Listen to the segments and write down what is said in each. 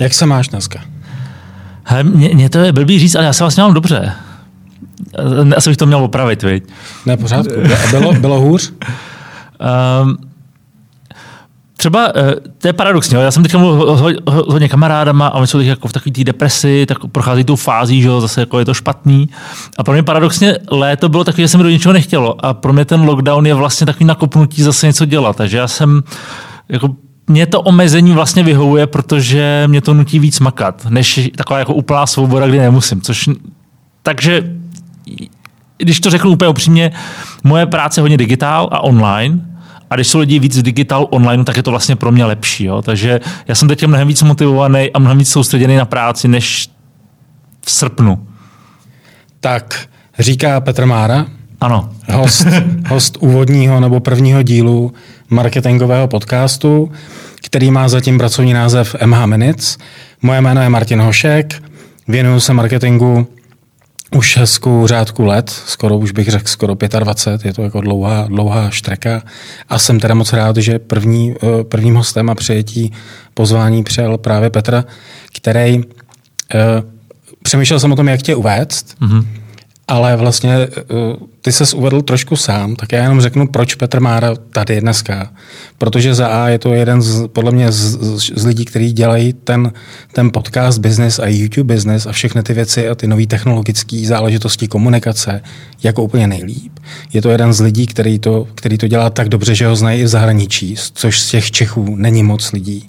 Jak se máš dneska? He, mě, mě to je blbý říct, ale já se vlastně mám dobře. Asi bych to měl opravit, viď? Ne, pořádku. Bylo, bylo hůř? Um, třeba, eh, to je paradoxní, já jsem teď mluvil s hodně kamarádama a oni jsou teď jako v takové té depresi, tak prochází tou fází, že zase jako je to špatný. A pro mě paradoxně léto bylo takové, že jsem do ničeho nechtělo. A pro mě ten lockdown je vlastně takový nakopnutí zase něco dělat. Takže já jsem jako mě to omezení vlastně vyhovuje, protože mě to nutí víc makat, než taková jako úplná svoboda, kdy nemusím. Což, takže když to řeknu úplně upřímně, moje práce je hodně digitál a online, a když jsou lidi víc v digitálu online, tak je to vlastně pro mě lepší. Jo? Takže já jsem teď mnohem víc motivovaný a mnohem víc soustředěný na práci, než v srpnu. Tak, říká Petr Mára, ano. Host, host úvodního nebo prvního dílu marketingového podcastu, který má zatím pracovní název MH Minutes. Moje jméno je Martin Hošek, věnuju se marketingu už hezkou řádku let, skoro už bych řekl skoro 25, je to jako dlouhá, dlouhá štreka. A jsem teda moc rád, že první, eh, prvním hostem a přijetí pozvání přijel právě Petr, který uh, přemýšlel jsem o tom, jak tě uvést, mm-hmm ale vlastně eh, ty ses uvedl trošku sám, tak já jenom řeknu, proč Petr Mára tady je dneska. Protože za A je to jeden z, podle mě z, z lidí, kteří dělají ten, ten podcast business a YouTube business a všechny ty věci a ty nové technologické záležitosti komunikace jako úplně nejlíp. Je to jeden z lidí, který to, který to dělá tak dobře, že ho znají i v zahraničí, což z těch Čechů není moc lidí.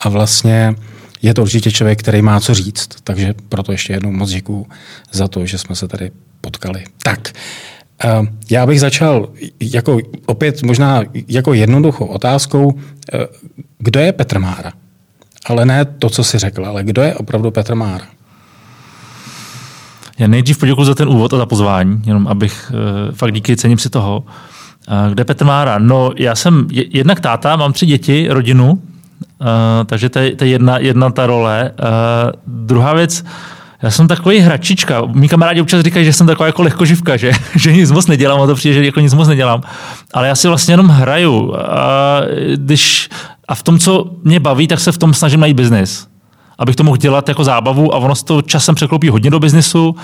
A vlastně je to určitě člověk, který má co říct, takže proto ještě jednou moc děkuju za to, že jsme se tady potkali. Tak, eh, já bych začal jako opět možná jako jednoduchou otázkou, eh, kdo je Petr Mára? Ale ne to, co jsi řekl, ale kdo je opravdu Petr Mára? Já nejdřív poděkuji za ten úvod a za pozvání, jenom abych uh, fakt díky cením si toho. Kde Petr Mára? No, já jsem jednak táta, mám tři děti, rodinu, takže to je, jedna, jedna ta role. Uh, druhá věc, já jsem takový hračička. Mí kamarádi občas říkají, že jsem taková jako lehkoživka, že, že nic moc nedělám, a to přijde, že jako nic moc nedělám. Ale já si vlastně jenom hraju. A, když, a v tom, co mě baví, tak se v tom snažím najít biznis. Abych to mohl dělat jako zábavu a ono to časem překlopí hodně do biznisu,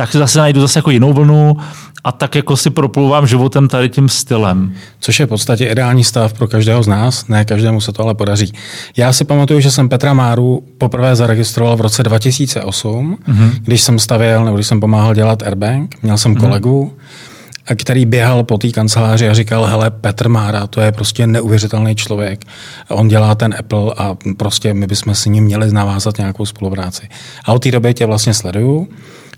tak zase najdu zase jako jinou vlnu a tak jako si proplouvám životem tady tím stylem. Což je v podstatě ideální stav pro každého z nás, ne každému se to ale podaří. Já si pamatuju, že jsem Petra Máru poprvé zaregistroval v roce 2008, mm-hmm. když jsem stavěl nebo když jsem pomáhal dělat Airbank, měl jsem mm-hmm. kolegu, který běhal po té kanceláři a říkal, hele, Petr Mára, to je prostě neuvěřitelný člověk. On dělá ten Apple a prostě my bychom s ním měli navázat nějakou spolupráci. A od té doby tě vlastně sleduju.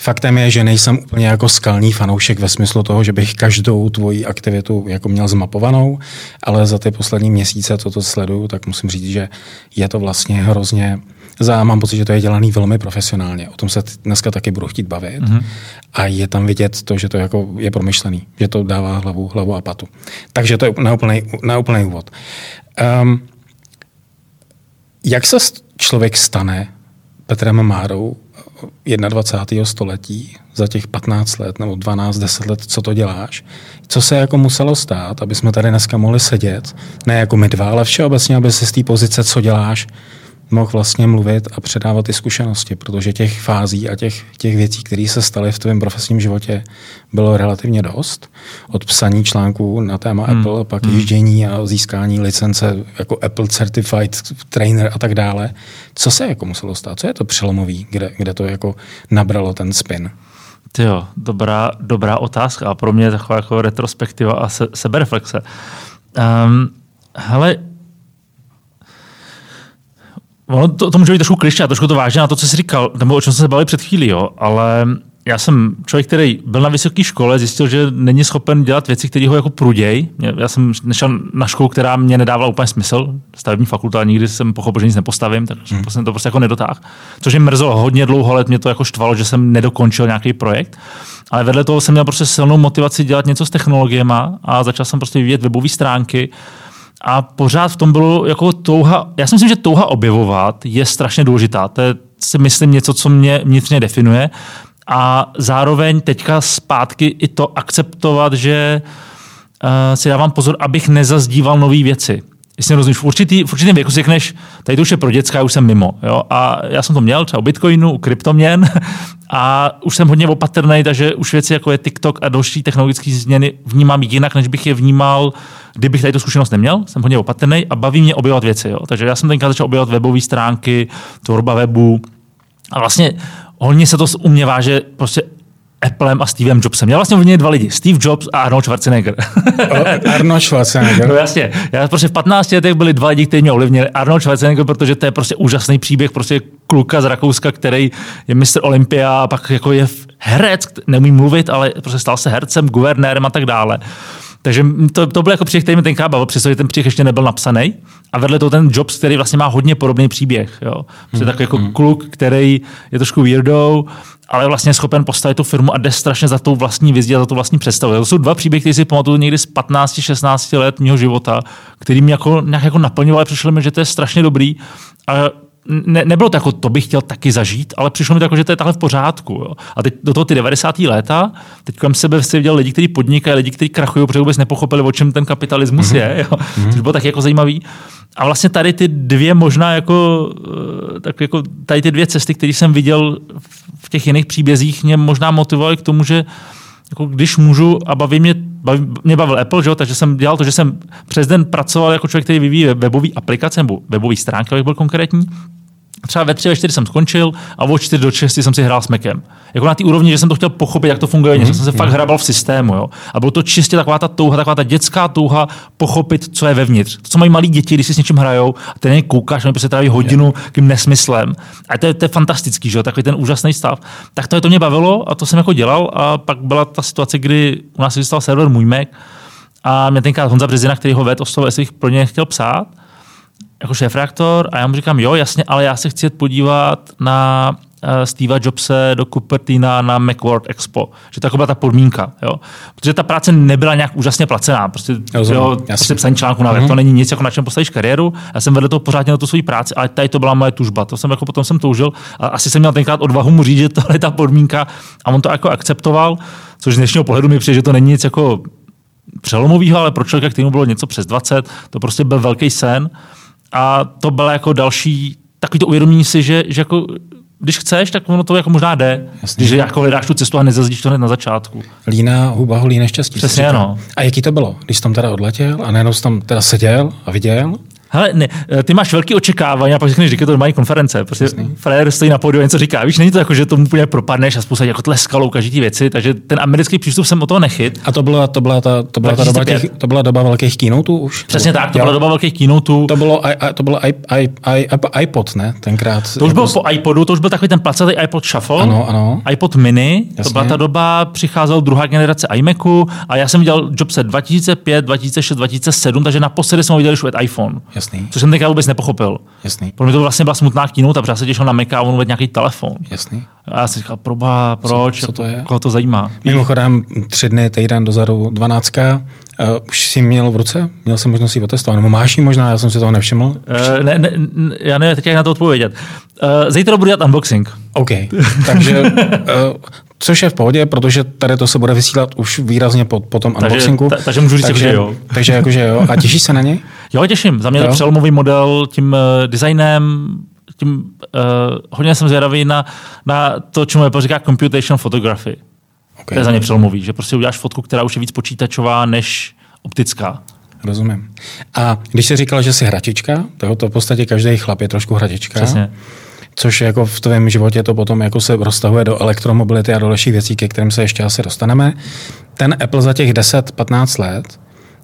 Faktem je, že nejsem úplně jako skalní fanoušek ve smyslu toho, že bych každou tvoji aktivitu jako měl zmapovanou, ale za ty poslední měsíce, co to sleduju, tak musím říct, že je to vlastně hrozně za, mám pocit, že to je dělaný velmi profesionálně. O tom se dneska taky budu chtít bavit. Mm-hmm. A je tam vidět to, že to jako je promyšlený, že to dává hlavu, hlavu a patu. Takže to je na úplný, na úplný úvod. Um, jak se člověk stane Petrem Márou 21. století, za těch 15 let nebo 12, 10 let, co to děláš, co se jako muselo stát, aby jsme tady dneska mohli sedět, ne jako my dva, ale všeobecně, aby si z té pozice, co děláš, mohl vlastně mluvit a předávat ty zkušenosti, protože těch fází a těch, těch věcí, které se staly v tvém profesním životě, bylo relativně dost. Od psaní článků na téma hmm. Apple, pak hmm. jíždění a získání licence jako Apple Certified Trainer a tak dále. Co se jako muselo stát? Co je to přelomový, kde, kde to jako nabralo ten spin? Jo, dobrá, dobrá otázka a pro mě je taková jako retrospektiva a se, sebereflexe. Um, hele, Ono to, to může být trošku kliště, trošku to vážně na to, co jsi říkal, nebo o čem jsme se bavili před chvílí, jo, ale já jsem člověk, který byl na vysoké škole, zjistil, že není schopen dělat věci, které ho jako pruděj. Já jsem nešel na školu, která mě nedávala úplně smysl, stavební fakulta, a nikdy jsem pochopil, že nic nepostavím, takže hmm. jsem to prostě jako nedotáhl. Což mě mrzelo hodně dlouho let, mě to jako štvalo, že jsem nedokončil nějaký projekt. Ale vedle toho jsem měl prostě silnou motivaci dělat něco s technologiemi a začal jsem prostě vyvíjet webové stránky a pořád v tom bylo jako touha, já si myslím, že touha objevovat je strašně důležitá. To je si myslím něco, co mě vnitřně definuje. A zároveň teďka zpátky i to akceptovat, že uh, si dávám pozor, abych nezazdíval nové věci. Jestli rozumíš, v, určitý, v určitém věku si řekneš, tady to už je pro děcka, já už jsem mimo. Jo? A já jsem to měl třeba u Bitcoinu, u kryptoměn a už jsem hodně opatrný, takže už věci jako je TikTok a další technologické změny vnímám jinak, než bych je vnímal, kdybych tady tu zkušenost neměl. Jsem hodně opatrný a baví mě objevovat věci. Jo? Takže já jsem tenkrát začal objevovat webové stránky, tvorba webu a vlastně hodně se to u mě váže prostě Applem a Stevem Jobsem. Já vlastně ovlivnil dva lidi. Steve Jobs a Arnold Schwarzenegger. Arnold Schwarzenegger. No jasně. Já prostě v 15 letech byli dva lidi, kteří mě ovlivnili. Arnold Schwarzenegger, protože to je prostě úžasný příběh, prostě kluka z Rakouska, který je mistr Olympia a pak jako je herec, neumí mluvit, ale prostě stal se hercem, guvernérem a tak dále. Takže to, to byl jako příběh, který mi tenkrát bavil, přestože ten příběh ještě nebyl napsaný. A vedle toho ten Jobs, který vlastně má hodně podobný příběh. Jo. Hmm. takový jako hmm. kluk, který je trošku weirdo, ale vlastně je schopen postavit tu firmu a jde strašně za tou vlastní vizi a za tu vlastní představu. To jsou dva příběhy, které si pamatuju někdy z 15-16 let mého života, který mě jako, nějak jako naplňoval, přišlo mi, že to je strašně dobrý. A ne, nebylo to jako, to bych chtěl taky zažít, ale přišlo mi to jako, že to je takhle v pořádku. Jo. A teď do toho ty 90. léta, teď kolem sebe si viděl lidi, kteří podnikají, lidi, kteří krachují, protože vůbec nepochopili, o čem ten kapitalismus mm-hmm. je. Jo. Mm-hmm. Což bylo taky jako zajímavý. A vlastně tady ty dvě možná jako, eh, tak jako tady ty dvě cesty, které jsem viděl v těch jiných příbězích, mě možná motivovaly k tomu, že jako když můžu a baví mě, baví, mě bavil Apple, že? takže jsem dělal to, že jsem přes den pracoval jako člověk, který vyvíjí webové aplikace nebo webové stránky, abych byl konkrétní třeba ve tři, ve čtyři jsem skončil a o čtyři do šesti jsem si hrál s Macem. Jako na té úrovni, že jsem to chtěl pochopit, jak to funguje, mm-hmm. jsem se fakt hrabal v systému. Jo. A bylo to čistě taková ta touha, taková ta dětská touha pochopit, co je vevnitř. To, co mají malí děti, když si s něčím hrajou, a ten koukáš, oni prostě tráví hodinu tím nesmyslem. A to je, to je fantastický, že jo, takový ten úžasný stav. Tak to, je, to mě bavilo a to jsem jako dělal. A pak byla ta situace, kdy u nás existoval server můj Mac a mě tenkrát Honza Březina, který ho vedl, o jestli pro ně chtěl psát jako šéf-reaktor a já mu říkám, jo, jasně, ale já se chci podívat na uh, Steva Jobse do Cupertina na Macworld Expo. Že to byla ta podmínka. Jo? Protože ta práce nebyla nějak úžasně placená. Prostě, Rozumím, jo, prostě psaní článku na mm-hmm. to není nic, jako na čem postavíš kariéru. Já jsem vedle toho pořád měl tu svoji práci, ale tady to byla moje tužba. To jsem jako potom jsem toužil a asi jsem měl tenkrát odvahu mu říct, že tohle je ta podmínka a on to jako akceptoval, což z dnešního pohledu mi přijde, že to není nic jako přelomového, ale pro člověka, kterému bylo něco přes 20, to prostě byl velký sen. A to bylo jako další takový to uvědomění si, že, že jako když chceš, tak ono to jako možná jde. Jasně. Když jako hledáš tu cestu a nezazdíš to hned na začátku. Lína huba holí neštěstí. Přesně, no. A jaký to bylo, když jsi tam teda odletěl a najednou jsi tam teda seděl a viděl? Hele, ne, eh, ty máš velký očekávání a pak řekneš, že to mají konference. Prostě frajer stojí na pódiu a něco říká. Víš, není to jako, že tomu úplně propadneš a spousta jako tleskalo každý ty věci, takže ten americký přístup jsem o toho nechyt. A to byla, to byla, ta, to byla, ta doba, těch, to byla doba velkých keynoteů už? Přesně tak, to byla doba velkých keynoteů. To bylo, to bylo i, i, i, iPod, ne? Tenkrát. To už bylo jako po iPodu, to už byl takový ten placatý iPod Shuffle. Ano, ano. iPod mini, Jasně. to byla ta doba, přicházela druhá generace iMacu a já jsem dělal Jobse 2005, 2006, 2007, takže naposledy jsem ho viděl už iPhone. Jasný. Což jsem tenkrát vůbec nepochopil. Jasný. Pro mě to vlastně byla smutná keynote, protože já se těšil na Maca a on nějaký telefon. Jasný. A já si říkal, proba, proč, co, co to je? koho to zajímá. Mimochodem, tři dny, týden dozadu, dvanáctka, Uh, už jsi měl v ruce? Měl jsem možnost ji otestovat? Nebo máš ji možná? Já jsem si toho nevšiml. Uh, ne, ne, já nevím teď jak na to odpovědět. Uh, zítra budu dělat unboxing. OK. Takže, uh, což je v pohodě, protože tady to se bude vysílat už výrazně po, po tom unboxingu. Takže, ta, takže můžu říct, takže, že jo. Takže jakože jo. A těšíš se na něj? Jo, těším. Za mě je to přelomový model tím uh, designem, tím, uh, hodně jsem zvědavý na, na to, čemu je říká computation photography. Okay. To je za ně přelomový, že prostě uděláš fotku, která už je víc počítačová než optická. Rozumím. A když jsi říkal, že jsi hračička, tak to v podstatě každý chlap je trošku hračička. Přesně. Což jako v tvém životě to potom jako se roztahuje do elektromobility a do dalších věcí, ke kterým se ještě asi dostaneme. Ten Apple za těch 10-15 let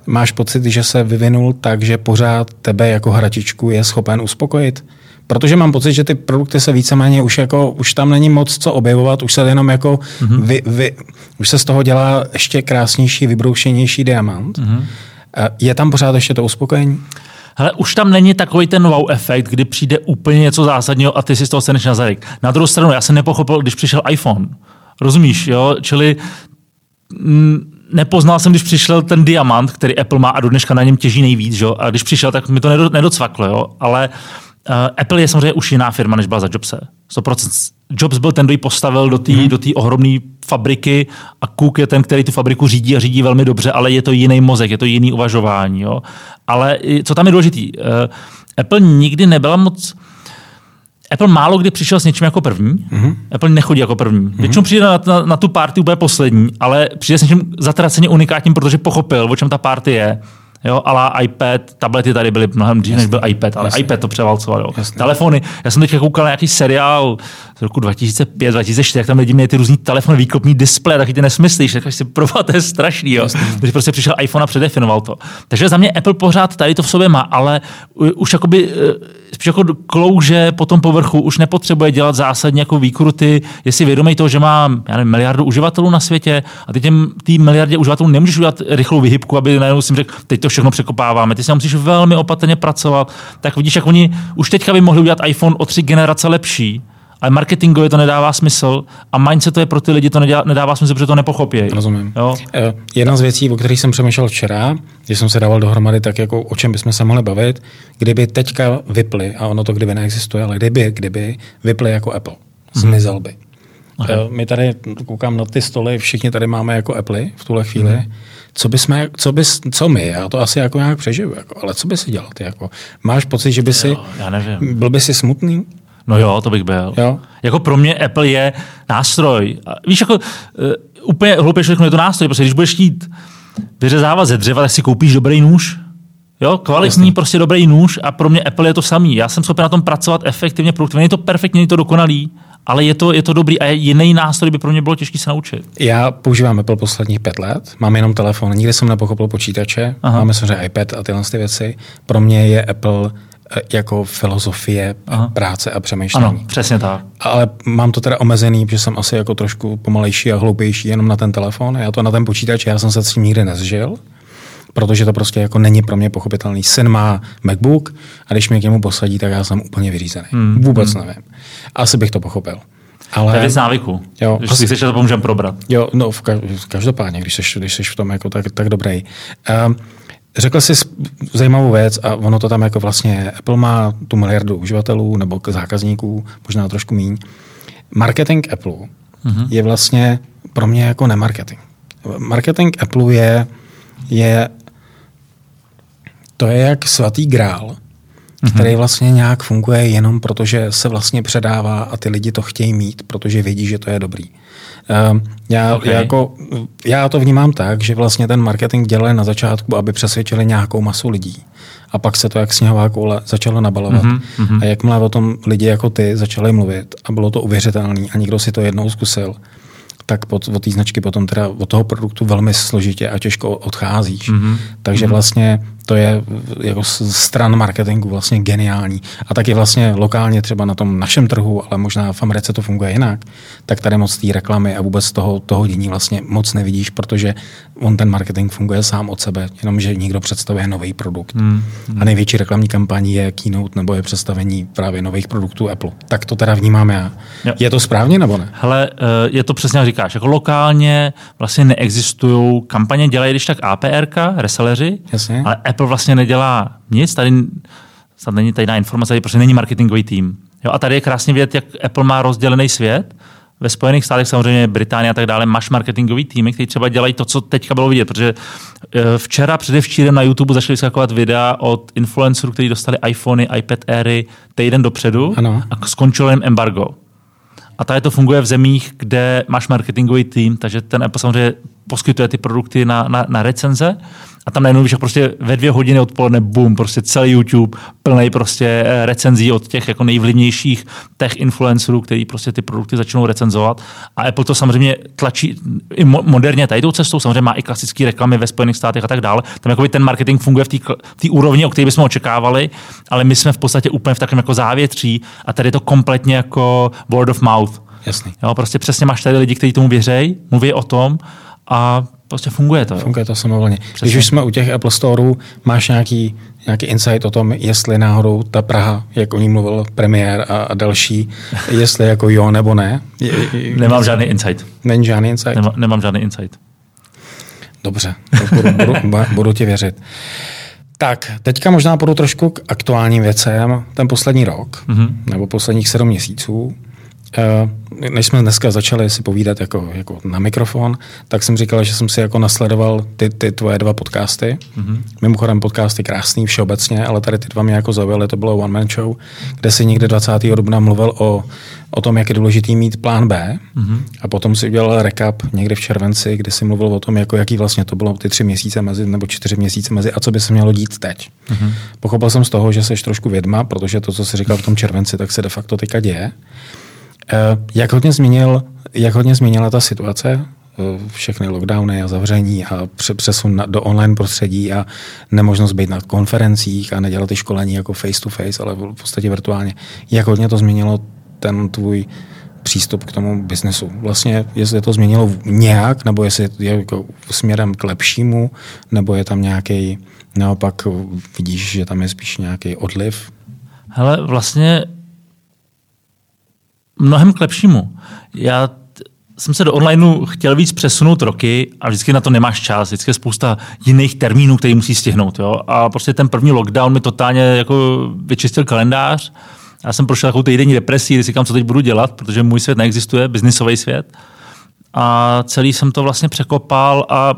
máš pocit, že se vyvinul tak, že pořád tebe jako hračičku je schopen uspokojit? Protože mám pocit, že ty produkty se víceméně už jako, už tam není moc co objevovat, už se jenom jako, mm-hmm. vy, vy, už se z toho dělá ještě krásnější, vybroušenější diamant. Mm-hmm. Je tam pořád ještě to uspokojení? Hele, už tam není takový ten wow efekt, kdy přijde úplně něco zásadního a ty si z toho staneš na zadek. Na druhou stranu, já jsem nepochopil, když přišel iPhone. Rozumíš, jo? Čili m, nepoznal jsem, když přišel ten diamant, který Apple má a do dneška na něm těží nejvíc, jo? a když přišel, tak mi to nedocvaklo, jo? ale Apple je samozřejmě už jiná firma, než byla za Jobse. 100%. Jobs byl ten, kdo ji postavil do té Mhm. mm. ohromné fabriky a Cook je ten, který tu fabriku řídí a řídí velmi dobře, ale je to jiný mozek, je to jiný uvažování. Jo? Ale co tam je důležitý? Uh, Apple nikdy nebyla moc... Apple málo kdy přišel s něčím jako první. Mm-hmm. Apple nechodí jako první. Mm-hmm. Většinou přijde na, na, na tu party úplně poslední, ale přijde s něčím zatraceně unikátním, protože pochopil, o čem ta party je. Jo, ale iPad, tablety tady byly mnohem dřív, než byl iPad, ale Jasně. iPad to převalcoval. Jo. Jasně. Telefony. Já jsem teď koukal na nějaký seriál z roku 2005, 2004, jak tam lidi měli ty různý telefony, výkopní displeje, taky ty nesmyslíš, tak si proba, to je strašný. Jo. Takže prostě přišel iPhone a předefinoval to. Takže za mě Apple pořád tady to v sobě má, ale už jakoby spíš jako klouže po tom povrchu, už nepotřebuje dělat zásadně jako výkruty, je si vědomý toho, že má já nevím, miliardu uživatelů na světě a ty těm miliardě uživatelů nemůžeš udělat rychlou vyhybku, aby najednou si řekl, teď to všechno překopáváme, ty si musíš velmi opatrně pracovat. Tak vidíš, jak oni už teďka by mohli udělat iPhone o tři generace lepší, ale marketingově to nedává smysl a mindset to je pro ty lidi to nedá, nedává smysl, protože to nepochopí. Rozumím. Jo? Eh, Jedna z věcí, o kterých jsem přemýšlel včera, když jsem se dával dohromady, tak jako o čem bychom se mohli bavit, kdyby teďka vyply, a ono to kdyby neexistuje, ale kdyby, kdyby vyply jako Apple, zmizel by. Aha. Eh, My tady koukám na ty stoly, všichni tady máme jako Apple v tuhle chvíli. Mhm. Co, bys co, bys, co my, já to asi jako nějak přežiju, jako, ale co by si dělal ty? Jako? Máš pocit, že by si, Jo, já nevím. byl by si smutný? No jo, to bych byl. Jo. Jako pro mě Apple je nástroj. Víš, jako uh, úplně hloupě řeknu, je to nástroj, protože když budeš chtít vyřezávat ze dřeva, tak si koupíš dobrý nůž. Jo, kvalitní, Jasně. prostě dobrý nůž a pro mě Apple je to samý. Já jsem schopen na tom pracovat efektivně, produktivně. Není to perfektně, není to dokonalý, ale je to, je to dobrý a jiný nástroj by pro mě bylo těžké se naučit. Já používám Apple posledních pět let, mám jenom telefon, nikdy jsem nepochopil počítače, Aha. máme samozřejmě iPad a tyhle ty věci. Pro mě je Apple jako filozofie Aha. práce a přemýšlení. Ano, přesně tak. Ale mám to teda omezený, protože jsem asi jako trošku pomalejší a hloupější jenom na ten telefon. Já to na ten počítač, já jsem se s tím nikdy nezžil, protože to prostě jako není pro mě pochopitelný. Syn má MacBook a když mě k němu posadí, tak já jsem úplně vyřízený. Hmm. Vůbec nevím. Asi bych to pochopil. Ale... To je věc návyku. Jo, Když asi- si chceš, to pomůžeme probrat. Jo, no v každopádně, když jsi, když jsi v tom jako tak, tak dobrý. Um, řekl jsi zajímavou věc a ono to tam jako vlastně, Apple má tu miliardu uživatelů nebo k- zákazníků, možná trošku míň. Marketing Apple mm-hmm. je vlastně pro mě jako nemarketing. Marketing Apple je, je to je jak svatý grál, který vlastně nějak funguje jenom proto, že se vlastně předává a ty lidi to chtějí mít, protože vědí, že to je dobrý. Um, já, Okay. okay. jako, já to vnímám tak, že vlastně ten marketing dělali na začátku, aby přesvědčili nějakou masu lidí. A pak se to jak sněhová koule začalo nabalovat. Mm-hmm. A jakmile o tom lidi jako ty začali mluvit a bylo to uvěřitelné a někdo si to jednou zkusil, tak pod, od té značky potom teda od toho produktu velmi složitě a těžko odcházíš. Mm-hmm. Takže vlastně to je jako stran marketingu vlastně geniální. A taky vlastně lokálně třeba na tom našem trhu, ale možná v Americe to funguje jinak, tak tady moc té reklamy a vůbec toho, toho dění vlastně moc nevidíš, protože on ten marketing funguje sám od sebe, jenomže někdo představuje nový produkt. Mm. A největší reklamní kampaní je keynote nebo je představení právě nových produktů Apple. Tak to teda vnímám já. Jo. Je to správně nebo ne? Hele, eh, je to přesně jak říkáš. Jako lokálně vlastně neexistují kampaně, dělají když tak APRka, reselleři, Jasně. ale Apple vlastně nedělá nic. Tady snad není tajná informace, tady prostě není marketingový tým. Jo, a tady je krásně vidět, jak Apple má rozdělený svět. Ve Spojených státech, samozřejmě Británie a tak dále, máš marketingový týmy, který třeba dělají to, co teďka bylo vidět, protože eh, včera, předevčírem na YouTube začaly vyskakovat videa od influencerů, kteří dostali iPhony, iPad Airy týden dopředu Ano. a skončilo jim embargo. A tady to funguje v zemích, kde máš marketingový tým, takže ten Apple samozřejmě poskytuje ty produkty na, na, na recenze a tam najednou jak prostě ve dvě hodiny odpoledne, boom, prostě celý YouTube plný prostě eh, recenzí od těch jako nejvlivnějších tech influencerů, který prostě ty produkty začnou recenzovat. A Apple to samozřejmě tlačí i mo- moderně tady tou cestou, samozřejmě má i klasické reklamy ve Spojených státech a tak dále. Tam jakoby ten marketing funguje v té kl- v té úrovni, o které bychom očekávali, ale my jsme v podstatě úplně v takovém jako závětří a tady je to kompletně jako word of mouth. Jasný. Jo, prostě přesně máš tady lidi, kteří tomu věřejí, mluví o tom a prostě funguje to. Jo. Funguje to samovolně. Když už jsme u těch Apple Storeů, máš nějaký, nějaký insight o tom, jestli náhodou ta Praha, jak o ní mluvil premiér a, a další, jestli jako jo nebo ne? Je, je, Nemám žádný insight. Není žádný insight? Nemám, nemám žádný insight. Dobře, budu, budu, bu- budu ti věřit. Tak, teďka možná půjdu trošku k aktuálním věcem. Ten poslední rok, mm-hmm. nebo posledních sedm měsíců, než jsme dneska začali si povídat jako, jako na mikrofon, tak jsem říkal, že jsem si jako nasledoval ty, ty tvoje dva podcasty. Mm-hmm. Mimochodem podcast je krásný všeobecně, ale tady ty dva mě jako zaujaly, to bylo One Man Show, kde si někde 20. dubna mluvil o, o tom, jak je důležitý mít plán B mm-hmm. a potom si udělal recap někde v červenci, kde si mluvil o tom, jako jaký vlastně to bylo ty tři měsíce mezi, nebo čtyři měsíce mezi a co by se mělo dít teď. Mm-hmm. Pochopil jsem z toho, že jsi trošku vědma, protože to, co jsi říkal v tom červenci, tak se de facto teďka děje. Eh, jak hodně, změnil, jak hodně změnila ta situace, eh, všechny lockdowny a zavření a přesun do online prostředí a nemožnost být na konferencích a nedělat ty školení jako face to face, ale v podstatě virtuálně. Jak hodně to změnilo ten tvůj přístup k tomu biznesu. Vlastně, jestli to změnilo nějak, nebo jestli je jako směrem k lepšímu, nebo je tam nějaký, naopak vidíš, že tam je spíš nějaký odliv? Hele, vlastně mnohem k lepšímu. Já jsem se do onlineu chtěl víc přesunout roky a vždycky na to nemáš čas. Vždycky je spousta jiných termínů, který musí stihnout. Jo? A prostě ten první lockdown mi totálně jako vyčistil kalendář. Já jsem prošel takovou týdenní depresí, kdy si říkám, co teď budu dělat, protože můj svět neexistuje, biznisový svět. A celý jsem to vlastně překopal a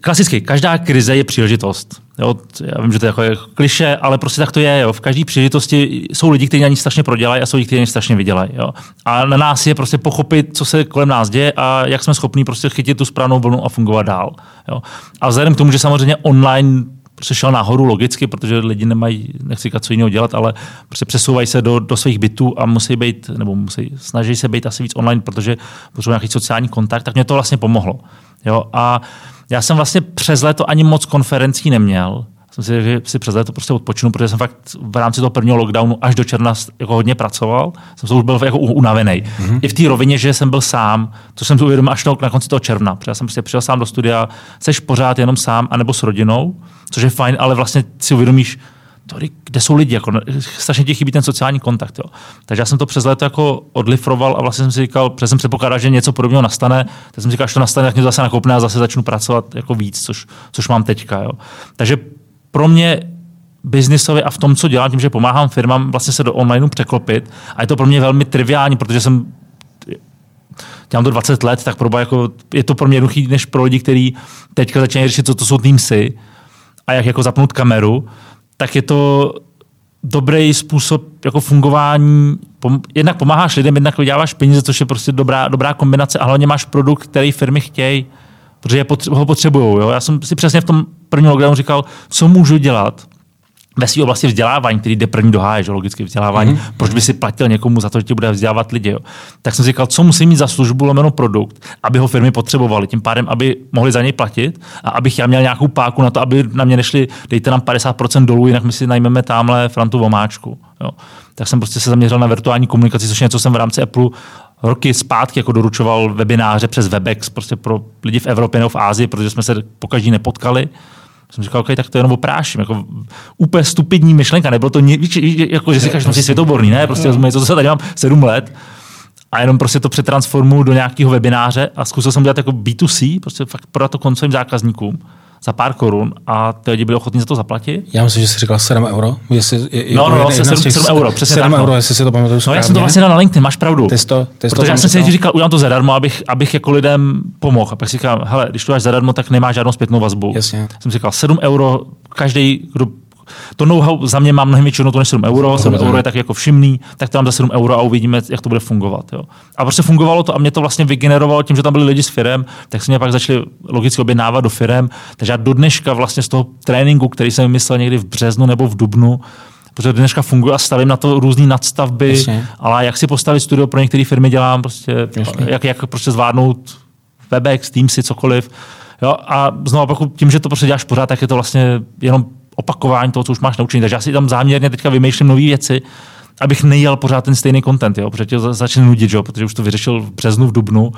klasicky, každá krize je příležitost. Jo, já vím, že to je jako kliše, ale prostě tak to je. Jo. V každé příležitosti jsou lidi, kteří na ní strašně prodělají a jsou lidi, kteří na ní strašně vydělají. Jo. A na nás je prostě pochopit, co se kolem nás děje a jak jsme schopni prostě chytit tu správnou vlnu a fungovat dál. Jo. A vzhledem k tomu, že samozřejmě online prostě šel nahoru logicky, protože lidi nemají, nechci co jiného dělat, ale prostě přesouvají se do, do svých bytů a musí být, nebo musí, snaží se být asi víc online, protože potřebují nějaký sociální kontakt, tak mě to vlastně pomohlo. Jo. A já jsem vlastně přes léto ani moc konferencí neměl. Jsem si že si přes léto prostě odpočinu, protože jsem fakt v rámci toho prvního lockdownu až do června jako hodně pracoval. Jsem už byl jako unavený. Mm-hmm. I v té rovině, že jsem byl sám, to jsem si uvědomil až na konci toho června. Protože já jsem prostě přišel sám do studia, seš pořád jenom sám, anebo s rodinou, což je fajn, ale vlastně si uvědomíš, kde jsou lidi, jako, strašně ti chybí ten sociální kontakt. Jo. Takže já jsem to přes léto jako odlifroval a vlastně jsem si říkal, protože jsem předpokládal, že něco podobného nastane, tak jsem si říkal, že to nastane, tak mě zase nakopne a zase začnu pracovat jako víc, což, což mám teďka. Jo. Takže pro mě biznisově a v tom, co dělám, tím, že pomáhám firmám vlastně se do onlineu překlopit. A je to pro mě velmi triviální, protože jsem dělám to 20 let, tak pro jako, je to pro mě jednoduchý než pro lidi, kteří teďka začínají řešit, co to jsou Teamsy a jak jako zapnout kameru tak je to dobrý způsob jako fungování. Jednak pomáháš lidem, jednak vyděláváš peníze, což je prostě dobrá, dobrá kombinace a hlavně máš produkt, který firmy chtějí, protože ho potřebují. Já jsem si přesně v tom prvním lockdownu říkal, co můžu dělat, ve své oblasti vzdělávání, který jde první do háje, že logicky vzdělávání, mm-hmm. proč by si platil někomu za to, že ti bude vzdělávat lidi. Jo? Tak jsem si říkal, co musí mít za službu lomeno produkt, aby ho firmy potřebovaly, tím pádem, aby mohli za něj platit a abych já měl nějakou páku na to, aby na mě nešli, dejte nám 50% dolů, jinak my si najmeme tamhle Frantu Vomáčku. Jo? Tak jsem prostě se zaměřil na virtuální komunikaci, což je něco jsem v rámci Apple roky zpátky jako doručoval webináře přes Webex prostě pro lidi v Evropě nebo v Ázii, protože jsme se pokaždý nepotkali jsem říkal, OK, tak to jenom opráším. Jako, úplně stupidní myšlenka. Nebylo to, nic, jako, že si říkáš, že jsi světoborný, ne? Prostě no. to, co tady mám sedm let a jenom prostě to přetransformuju do nějakého webináře a zkusil jsem dělat jako B2C, prostě fakt prodat to koncovým zákazníkům za pár korun a ty lidi byli ochotní za to zaplatit. Já myslím, že jsi říkal 7 euro. Jestli, je, no, no, no 7, 7 euro, přesně 7 tak, euro, no. jestli si to pamatuju No, já jsem to vlastně dal na LinkedIn, máš pravdu. Ty to, ty Protože to já jsem si říkal, udělám to zadarmo, abych, abych jako lidem pomohl. A pak si říkal, hele, když to dáš zadarmo, tak nemáš žádnou zpětnou vazbu. Jasně. Jsem si říkal, 7 euro, každý, kdo to know-how za mě mám mnohem větší to než 7 euro, 7 euro je tak jako všimný, tak to dám za 7 euro a uvidíme, jak to bude fungovat. Jo. A prostě fungovalo to a mě to vlastně vygenerovalo tím, že tam byli lidi s firem, tak se mě pak začali logicky objednávat do firem. Takže já do dneška vlastně z toho tréninku, který jsem myslel někdy v březnu nebo v dubnu, protože dneška funguje a stavím na to různé nadstavby, Jasně. ale jak si postavit studio pro některé firmy dělám, prostě, jak, jak prostě zvládnout Webex, Teamsy, cokoliv. Jo, a znovu tím, že to prostě děláš pořád, tak je to vlastně jenom opakování toho, co už máš naučený. Takže já si tam záměrně teďka vymýšlím nové věci, abych nejel pořád ten stejný content, jo, protože tě začne nudit, jo, protože už to vyřešil v březnu, v dubnu.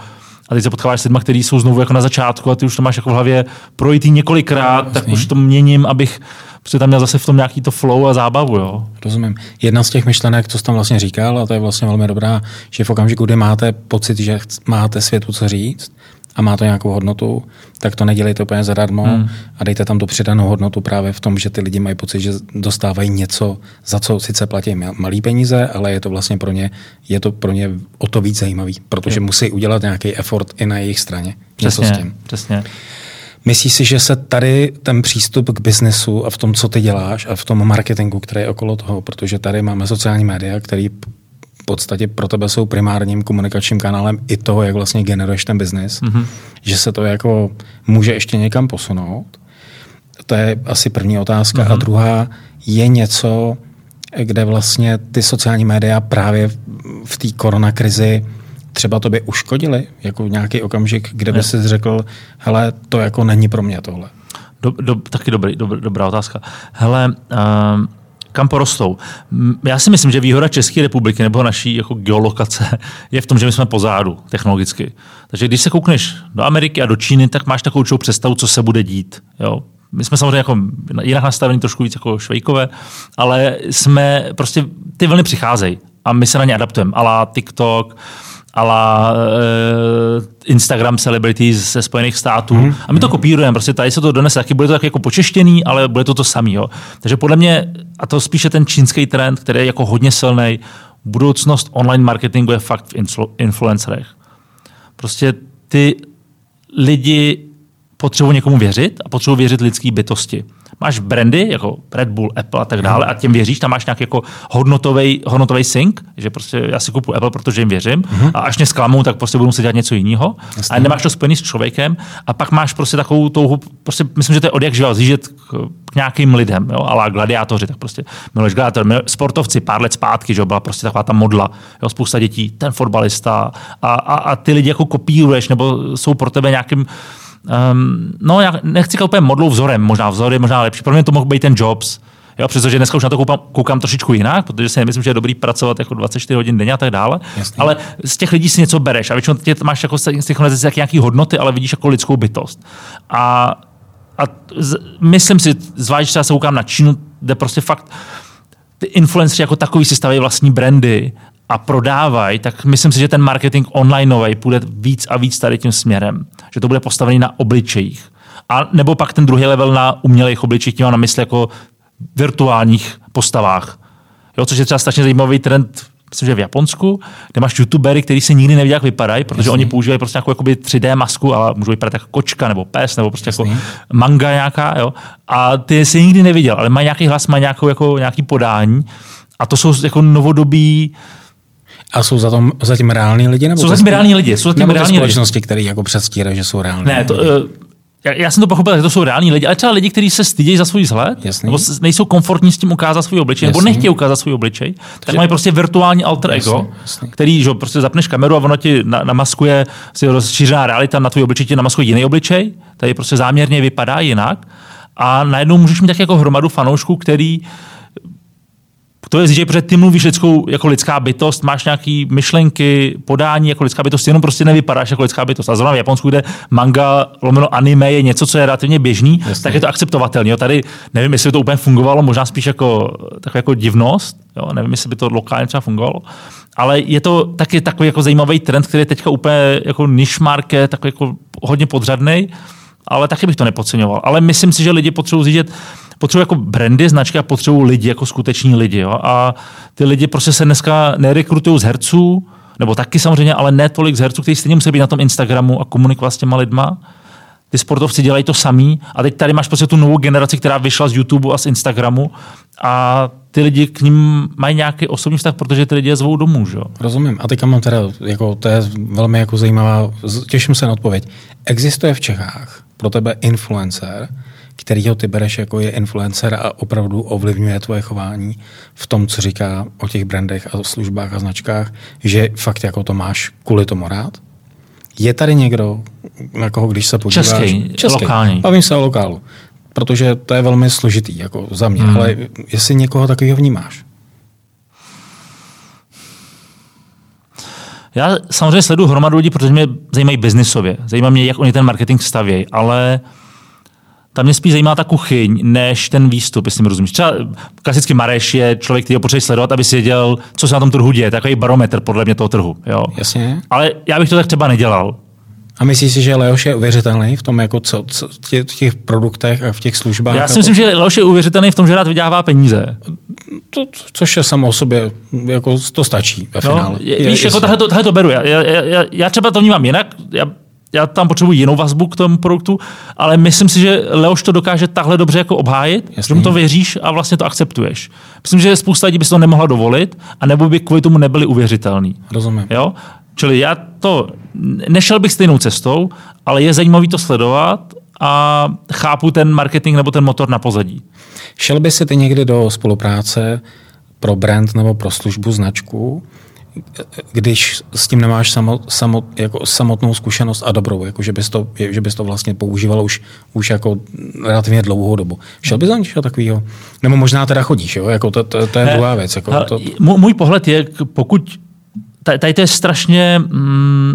A teď se potkáváš s lidmi, kteří jsou znovu jako na začátku a ty už to máš jako v hlavě projít několikrát, no, tak už to měním, abych prostě tam měl zase v tom nějaký to flow a zábavu. Jo. Rozumím. Jedna z těch myšlenek, co jsi tam vlastně říkal, a to je vlastně velmi dobrá, že v okamžiku, kdy máte pocit, že máte světu co říct, a má to nějakou hodnotu, tak to nedělejte úplně zadarmo hmm. a dejte tam tu přidanou hodnotu právě v tom, že ty lidi mají pocit, že dostávají něco, za co sice platí malý peníze, ale je to vlastně pro ně, je to pro ně o to víc zajímavý, protože je. musí udělat nějaký effort i na jejich straně. Přesně, s tím. přesně. Myslíš si, že se tady ten přístup k biznesu a v tom, co ty děláš a v tom marketingu, který je okolo toho, protože tady máme sociální média, který podstatě pro tebe jsou primárním komunikačním kanálem i toho, jak vlastně generuješ ten biznis, mm-hmm. že se to jako může ještě někam posunout? To je asi první otázka. Mm-hmm. A druhá, je něco, kde vlastně ty sociální média právě v té koronakrizi třeba tobě uškodili? Jako nějaký okamžik, kde by si řekl, hele, to jako není pro mě tohle? Do, do, taky dobrý, do, dobrá otázka. Hele, uh, kam porostou? Já si myslím, že výhoda České republiky nebo naší jako geolokace je v tom, že my jsme pozádu technologicky. Takže když se koukneš do Ameriky a do Číny, tak máš takovou představu, co se bude dít. Jo? My jsme samozřejmě jako jinak nastavení, trošku víc jako švejkové, ale jsme prostě, ty vlny přicházejí a my se na ně adaptujeme. Ale TikTok, ala uh, Instagram celebrities ze Spojených států. Mm. A my to kopírujeme, prostě tady se to donese, taky bude to tak jako počeštěný, ale bude to to samý. Jo. Takže podle mě, a to spíše ten čínský trend, který je jako hodně silný, budoucnost online marketingu je fakt v influ- influencerech. Prostě ty lidi potřebují někomu věřit a potřebují věřit lidské bytosti máš brandy, jako Red Bull, Apple a tak dále, a těm věříš, tam máš nějaký jako hodnotový, hodnotový sync, že prostě já si kupu Apple, protože jim věřím, uh-huh. a až mě zklamou, tak prostě budu muset dělat něco jiného. A nemáš to spojený s člověkem, a pak máš prostě takovou touhu, prostě myslím, že to je od jak živa, zjíždět k, k nějakým lidem, jo, ale gladiátoři, tak prostě miluješ gladiátor, miluješ, sportovci pár let zpátky, že jo, byla prostě taková ta modla, jo, spousta dětí, ten fotbalista a, a, a ty lidi jako kopíruješ, nebo jsou pro tebe nějakým Um, no, já nechci říkat úplně modlou vzorem, možná vzor je možná lepší. Pro mě to mohl být ten Jobs, Jo, přestože dneska už na to koukám, koukám trošičku jinak, protože si nemyslím, že je dobrý pracovat jako 24 hodin denně a tak dále. Jasně. Ale z těch lidí si něco bereš a většinou tě máš jako z těch organizací nějaký hodnoty, ale vidíš jako lidskou bytost. A, a z, myslím si, zvlášť třeba se koukám na Čínu, kde prostě fakt ty influenceri jako takový si staví vlastní brandy a prodávají, tak myslím si, že ten marketing online půjde víc a víc tady tím směrem. Že to bude postavený na obličejích. A nebo pak ten druhý level na umělých obličejích, tím mám na mysli jako virtuálních postavách. Jo, což je třeba strašně zajímavý trend myslím, že v Japonsku, kde máš youtubery, který si nikdy neví, jak vypadají, protože Jasný. oni používají prostě nějakou jakoby 3D masku, ale můžou vypadat jako kočka nebo pes, nebo prostě jako Jasný. jako manga nějaká, jo. A ty si nikdy neviděl, ale mají nějaký hlas, mají nějakou, jako, nějaký podání. A to jsou jako novodobí a jsou za, tom, za tím reální lidi? Nebo jsou za tím reální lidi. Jsou za tím reální společnosti, které jako předstírají, že jsou reální. Ne, to, uh, já, já, jsem to pochopil, že to jsou reální lidi, ale třeba lidi, kteří se stydějí za svůj vzhled, Jasný. nebo nejsou komfortní s tím ukázat svůj obličej, Jasný. nebo nechtějí ukázat svůj obličej, tak Takže... mají prostě virtuální alter ego, Jasný. Jasný. který že prostě zapneš kameru a ono ti na, namaskuje si rozšířená realita na tvůj obličej, ti namaskuje jiný obličej, tady prostě záměrně vypadá jinak. A najednou můžeš mít tak jako hromadu fanoušků, který to je že protože ty mluvíš lidskou, jako lidská bytost, máš nějaký myšlenky, podání jako lidská bytost, jenom prostě nevypadáš jako lidská bytost. A zrovna v Japonsku, kde manga, lomeno anime je něco, co je relativně běžný, Jasně. tak je to akceptovatelné. Tady nevím, jestli by to úplně fungovalo, možná spíš jako, taková jako divnost, jo? nevím, jestli by to lokálně třeba fungovalo. Ale je to taky takový jako zajímavý trend, který je teďka úplně jako niche market, takový jako hodně podřadný, ale taky bych to nepodceňoval. Ale myslím si, že lidi potřebují zjistit, potřebují jako brandy, značky a potřebují lidi jako skuteční lidi. Jo? A ty lidi prostě se dneska nerekrutují z herců, nebo taky samozřejmě, ale ne tolik z herců, kteří stejně musí být na tom Instagramu a komunikovat s těma lidma. Ty sportovci dělají to samý a teď tady máš prostě tu novou generaci, která vyšla z YouTube a z Instagramu a ty lidi k ním mají nějaký osobní vztah, protože ty lidi je zvou domů. Že? Rozumím. A teďka mám teda, jako, to je velmi jako zajímavá, těším se na odpověď. Existuje v Čechách pro tebe influencer, kterýho ty bereš jako je influencer a opravdu ovlivňuje tvoje chování v tom, co říká o těch brandech a službách a značkách, že fakt jako to máš kvůli tomu rád? Je tady někdo, na koho když se podíváš? Český, Český. lokální. Bavím se o lokálu, protože to je velmi složitý jako za mě, hmm. ale jestli někoho takového vnímáš? Já samozřejmě sleduju hromadu lidí, protože mě zajímají biznisově. Zajímá mě, jak oni ten marketing stavějí, ale tam mě spíš zajímá ta kuchyň, než ten výstup, jestli mi rozumíš. Třeba klasicky Mareš je člověk, který ho potřebuje sledovat, aby si věděl, co se na tom trhu děje. Takový barometr podle mě toho trhu. Jo. Jasně. Ale já bych to tak třeba nedělal. A myslíš si, že Leoš je uvěřitelný v tom, jako co, co tě, v těch produktech a v těch službách? Já si jako- myslím, že Leoš je uvěřitelný v tom, že rád vydělává peníze. to, což je samo o sobě, jako to stačí ve No, finále. je, víš, jako tahle to, tahle to beru. Já, já, já, já třeba to vnímám jinak. Já, já tam potřebuji jinou vazbu k tomu produktu, ale myslím si, že Leoš to dokáže takhle dobře jako obhájit, Jasný. že mu to věříš a vlastně to akceptuješ. Myslím, že spousta lidí by si to nemohla dovolit a nebo by kvůli tomu nebyli uvěřitelný. Rozumím. Jo? Čili já to, nešel bych stejnou cestou, ale je zajímavý to sledovat a chápu ten marketing nebo ten motor na pozadí. Šel by si ty někdy do spolupráce pro brand nebo pro službu, značku, když s tím nemáš samot, samot, jako samotnou zkušenost a dobrou, jako že, bys to, že bys to vlastně používal už, už jako relativně dlouhou dobu. Šel bys do něčeho takového? Nebo možná teda chodíš, jo? Jako to, to, to je druhá věc. Jako hele, to, Můj, pohled je, pokud tady, to je strašně mm,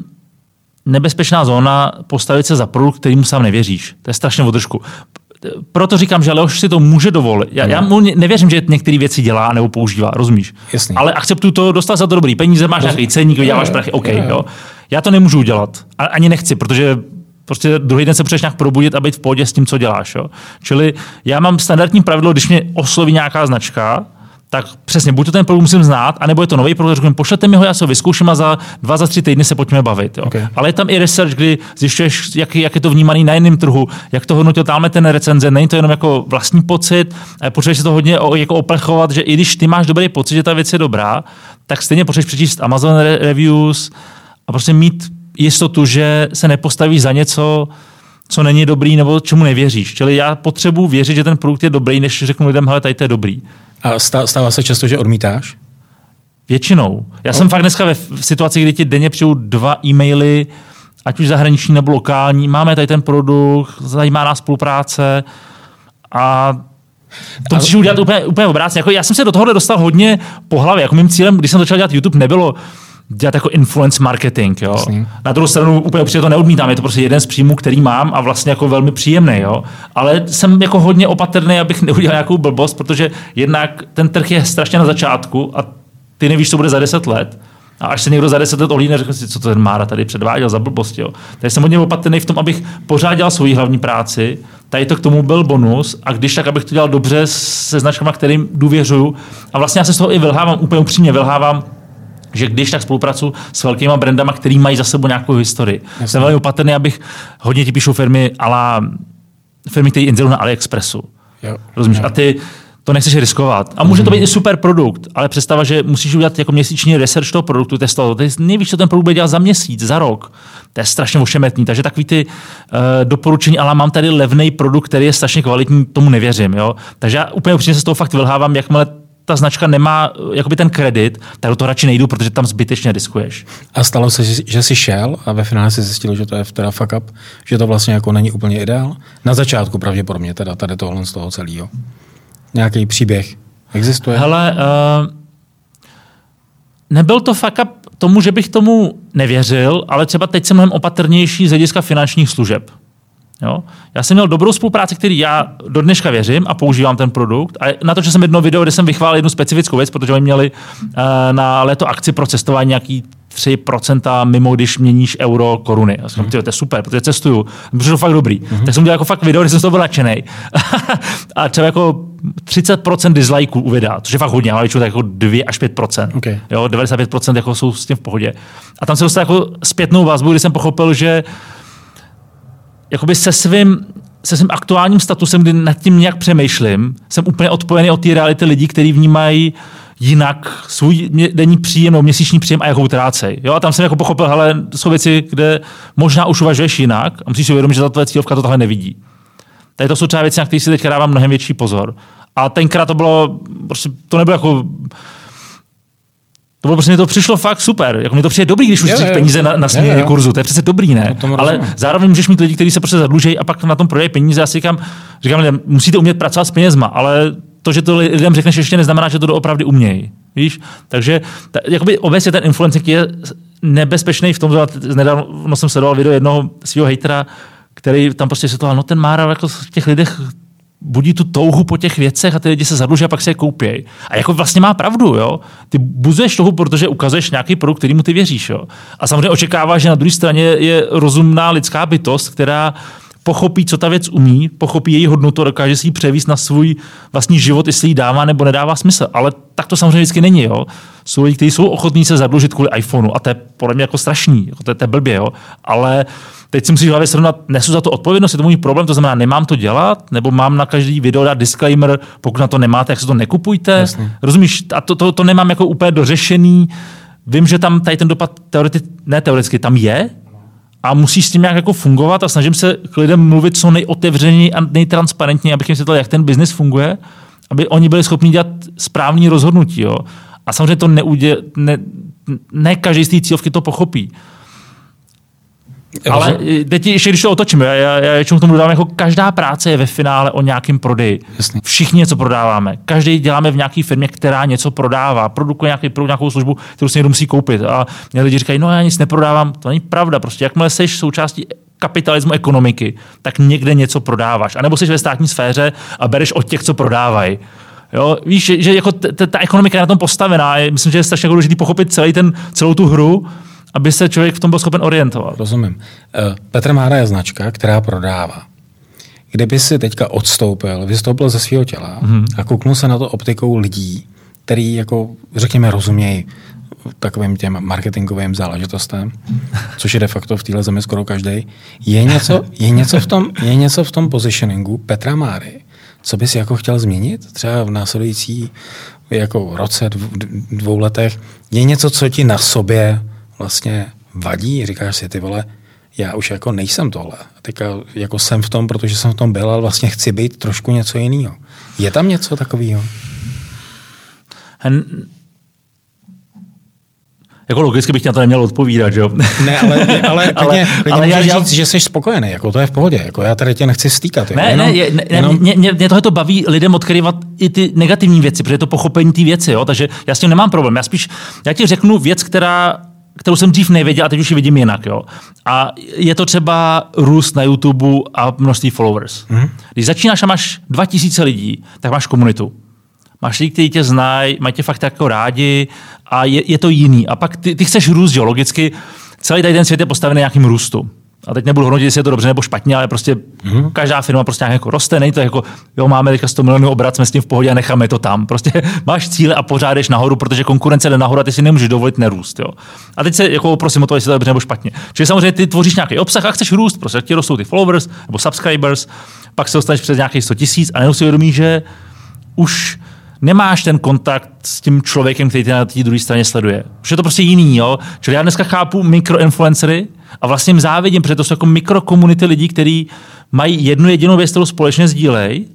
nebezpečná zóna postavit se za produkt, kterýmu sám nevěříš. To je strašně v. Proto říkám, že Leoš si to může dovolit. Já, já mu nevěřím, že některé věci dělá nebo používá, rozumíš? Jasný. Ale akceptuju to, dostal za to dobrý peníze, máš nějaký ceník, vyděláváš prachy, OK. Jo, jo. Jo. Já to nemůžu udělat. A, ani nechci, protože prostě druhý den se potřebuješ nějak probudit a být v pohodě s tím, co děláš. Jo. Čili já mám standardní pravidlo, když mě osloví nějaká značka, tak přesně, buď to ten produkt musím znát, anebo je to nový produkt, řeknu, pošlete mi ho, já se ho vyzkouším a za dva, za tři týdny se pojďme bavit. Jo. Okay. Ale je tam i research, kdy zjišťuješ, jak, jak je to vnímaný na jiném trhu, jak to hodnotil tamhle ten recenze, není to jenom jako vlastní pocit, potřebuješ si to hodně o- jako oplechovat, že i když ty máš dobrý pocit, že ta věc je dobrá, tak stejně potřebuješ přečíst Amazon re- reviews a prostě mít jistotu, že se nepostavíš za něco, co není dobrý nebo čemu nevěříš. Čili já potřebuji věřit, že ten produkt je dobrý, než řeknu lidem, hele, tady to je dobrý. A stá- stává se často, že odmítáš? Většinou. Já jsem fakt dneska ve v situaci, kdy ti denně přijdu dva e-maily, ať už zahraniční nebo lokální, máme tady ten produkt, zajímá nás spolupráce a to musíš udělat úplně, úplně obráceně. Jako já jsem se do tohohle dostal hodně po hlavě. Jako mým cílem, když jsem začal dělat YouTube, nebylo dělat jako influence marketing. Jo. Jasný. Na druhou stranu úplně upřímně to neodmítám, je to prostě jeden z příjmů, který mám a vlastně jako velmi příjemný. Jo. Ale jsem jako hodně opatrný, abych neudělal nějakou blbost, protože jednak ten trh je strašně na začátku a ty nevíš, co bude za 10 let. A až se někdo za 10 let ohlídne, řekne si, co to ten Mára tady předváděl za blbost. Jo. Takže jsem hodně opatrný v tom, abych pořád dělal svoji hlavní práci. Tady to k tomu byl bonus a když tak, abych to dělal dobře se značkama, kterým důvěřuju. A vlastně já se z toho i vylhávám, úplně upřímně vylhávám, že když tak spolupracuji s velkýma brandama, který mají za sebou nějakou historii. Jasně. Jsem velmi opatrný, abych hodně ti píšu firmy, ala firmy, které inzerují na AliExpressu. Jo. Rozumíš? A ty to nechceš riskovat. A může to být i super produkt, ale představa, že musíš udělat jako měsíční research toho produktu, testovat. Ty nevíš, co ten produkt bude dělat za měsíc, za rok. To je strašně ošemetný. Takže takový ty uh, doporučení, ale mám tady levný produkt, který je strašně kvalitní, tomu nevěřím. Jo? Takže já úplně upřímně se z toho fakt vylhávám, jakmile ta značka nemá eh, jakoby ten kredit, tak do toho radši nejdu, protože tam zbytečně riskuješ. A stalo se, že- že jsi šel a ve finále si zjistil, že to je teda fuck up, že to vlastně jako není úplně ideál? Na začátku pravděpodobně teda tady tohle z toho celého. Nějaký příběh existuje? Hele, uh, nebyl to fuck up tomu, že bych tomu nevěřil, ale třeba teď jsem mnohem opatrnější z hlediska finančních služeb. Jo? Já jsem měl dobrou spolupráci, který já do dneška věřím a používám ten produkt. A na to, že jsem jedno video, kde jsem vychválil jednu specifickou věc, protože oni měli uh, na léto akci pro cestování nějaký 3% mimo, když měníš euro koruny. Já jsem mm. to je super, protože cestuju. Protože to fakt dobrý. Mm-hmm. Tak jsem udělal jako fakt video, kde jsem z toho byl nadšenej. a třeba jako 30% dislikeů u videa, což je fakt hodně, ale většinou tak jako 2 až 5%. Okay. Jo, 95% jako jsou s tím v pohodě. A tam se dostal jako zpětnou vazbu, kdy jsem pochopil, že jakoby se svým, se svým aktuálním statusem, kdy nad tím nějak přemýšlím, jsem úplně odpojený od té reality lidí, kteří vnímají jinak svůj denní příjem nebo měsíční příjem a jak ho utrácej. Jo, a tam jsem jako pochopil, hele, to jsou věci, kde možná už uvažuješ jinak a musíš si uvědomit, že ta tvoje cílovka to tohle nevidí. Tady to jsou třeba věci, na které si teď dávám mnohem větší pozor. A tenkrát to bylo, prostě to nebylo jako to bylo prostě, mi to přišlo fakt super. Jako mi to přijde dobrý, když už Jo, jo. peníze na, na směně kurzu. To je přece dobrý, ne? No, Ale zároveň můžeš mít lidi, kteří se prostě zadlužejí a pak na tom prodají peníze. Já si říkám, říkám lidem, musíte umět pracovat s penězma, ale to, že to lidem řekneš, ještě neznamená, že to doopravdy umějí. Víš? Takže ta, jakoby obecně ten influencer je nebezpečný v tom, že nedávno jsem sledoval video jednoho svého hejtera, který tam prostě se to, no ten Mára jako v těch lidech budí tu touhu po těch věcech a ty lidi se zadluží a pak si je koupějí. A jako vlastně má pravdu, jo. Ty buzuješ touhu, protože ukazuješ nějaký produkt, kterýmu ty věříš, jo. A samozřejmě očekáváš, že na druhé straně je rozumná lidská bytost, která pochopí, co ta věc umí, pochopí její hodnotu, dokáže si ji převíst na svůj vlastní život, jestli jí dává nebo nedává smysl. Ale tak to samozřejmě vždycky není. Jo? Jsou lidi, kteří jsou ochotní se zadlužit kvůli iPhoneu a to je podle mě jako strašný, jako to, je, to je blbě. Jo? Ale teď si musíš hlavě srovnat, nesu za to odpovědnost, je to můj problém, to znamená, nemám to dělat, nebo mám na každý video dát disclaimer, pokud na to nemáte, jak se to nekupujte. Jasně. Rozumíš? A to, to, to nemám jako úplně dořešený. Vím, že tam tady ten dopad teoreticky, ne teoreticky, tam je, a musíš s tím nějak jako fungovat a snažím se k lidem mluvit co nejotevřeněji a nejtransparentněji, abych jim vysvětlil, jak ten biznis funguje, aby oni byli schopni dělat správní rozhodnutí. Jo. A samozřejmě to neudě, ne, ne každý z té cílovky to pochopí. Ale teď ještě, když to otočím, já, já, já k tomu dodám, jako každá práce je ve finále o nějakém prodeji. Jasný. Všichni něco prodáváme. Každý děláme v nějaké firmě, která něco prodává, produkuje nějaký produkt, nějakou službu, kterou si někdo musí koupit. A mě lidi říkají, no já nic neprodávám, to není pravda. Prostě jakmile jsi součástí kapitalismu ekonomiky, tak někde něco prodáváš. A nebo jsi ve státní sféře a bereš od těch, co prodávají. Jo, víš, že jako ta ekonomika je na tom postavená. Myslím, že je strašně důležité pochopit celý ten, celou tu hru aby se člověk v tom byl schopen orientovat. Rozumím. Eh, Petr Mára je značka, která prodává. Kdyby si teďka odstoupil, vystoupil ze svého těla mm-hmm. a kouknul se na to optikou lidí, který, jako, řekněme, rozumějí takovým těm marketingovým záležitostem, což je de facto v téhle zemi skoro každý. Je něco, je, něco v tom, je něco v tom positioningu Petra Máry, co bys jako chtěl změnit třeba v následující jako roce, dvou letech? Je něco, co ti na sobě vlastně vadí, říkáš si, ty vole, já už jako nejsem tohle. Teďka jako jsem v tom, protože jsem v tom byl, ale vlastně chci být trošku něco jiného. Je tam něco takového? Jako logicky bych na to neměl odpovídat, že jo? Ne, ale, ale, ale, ale já, já, říct, že jsi spokojený, jako to je v pohodě, jako já tady tě nechci stýkat. Ne, jenom, ne, ne, jenom... mě, mě, mě tohle to baví lidem odkryvat i ty negativní věci, protože je to pochopení té věci, jo? takže já s tím nemám problém. Já spíš, já ti řeknu věc, která kterou jsem dřív nevěděl a teď už ji vidím jinak. Jo? A je to třeba růst na YouTube a množství followers. Mm-hmm. Když začínáš a máš 2000 lidí, tak máš komunitu. Máš lidi, kteří tě znají, mají tě fakt jako rádi a je, je to jiný. A pak ty, ty chceš růst, jo, logicky. Celý tady ten svět je postavený nějakým růstu a teď nebudu hodnotit, jestli je to dobře nebo špatně, ale prostě mm-hmm. každá firma prostě nějak jako roste, není to jako, jo, máme teďka 100 milionů obrat, jsme s tím v pohodě a necháme to tam. Prostě máš cíle a pořád jdeš nahoru, protože konkurence jde nahoru a ty si nemůžeš dovolit nerůst. Jo. A teď se jako prosím o to, jestli to je dobře nebo špatně. Čili samozřejmě ty tvoříš nějaký obsah a chceš růst, prostě ti rostou ty followers nebo subscribers, pak se dostaneš přes nějakých 100 tisíc a si uvědomí, že už nemáš ten kontakt s tím člověkem, který tě na té druhé straně sleduje. Už je to prostě jiný. Jo? Čili já dneska chápu mikroinfluencery a vlastně jim závidím, protože to jsou jako mikrokomunity lidí, kteří mají jednu jedinou věc, kterou společně sdílej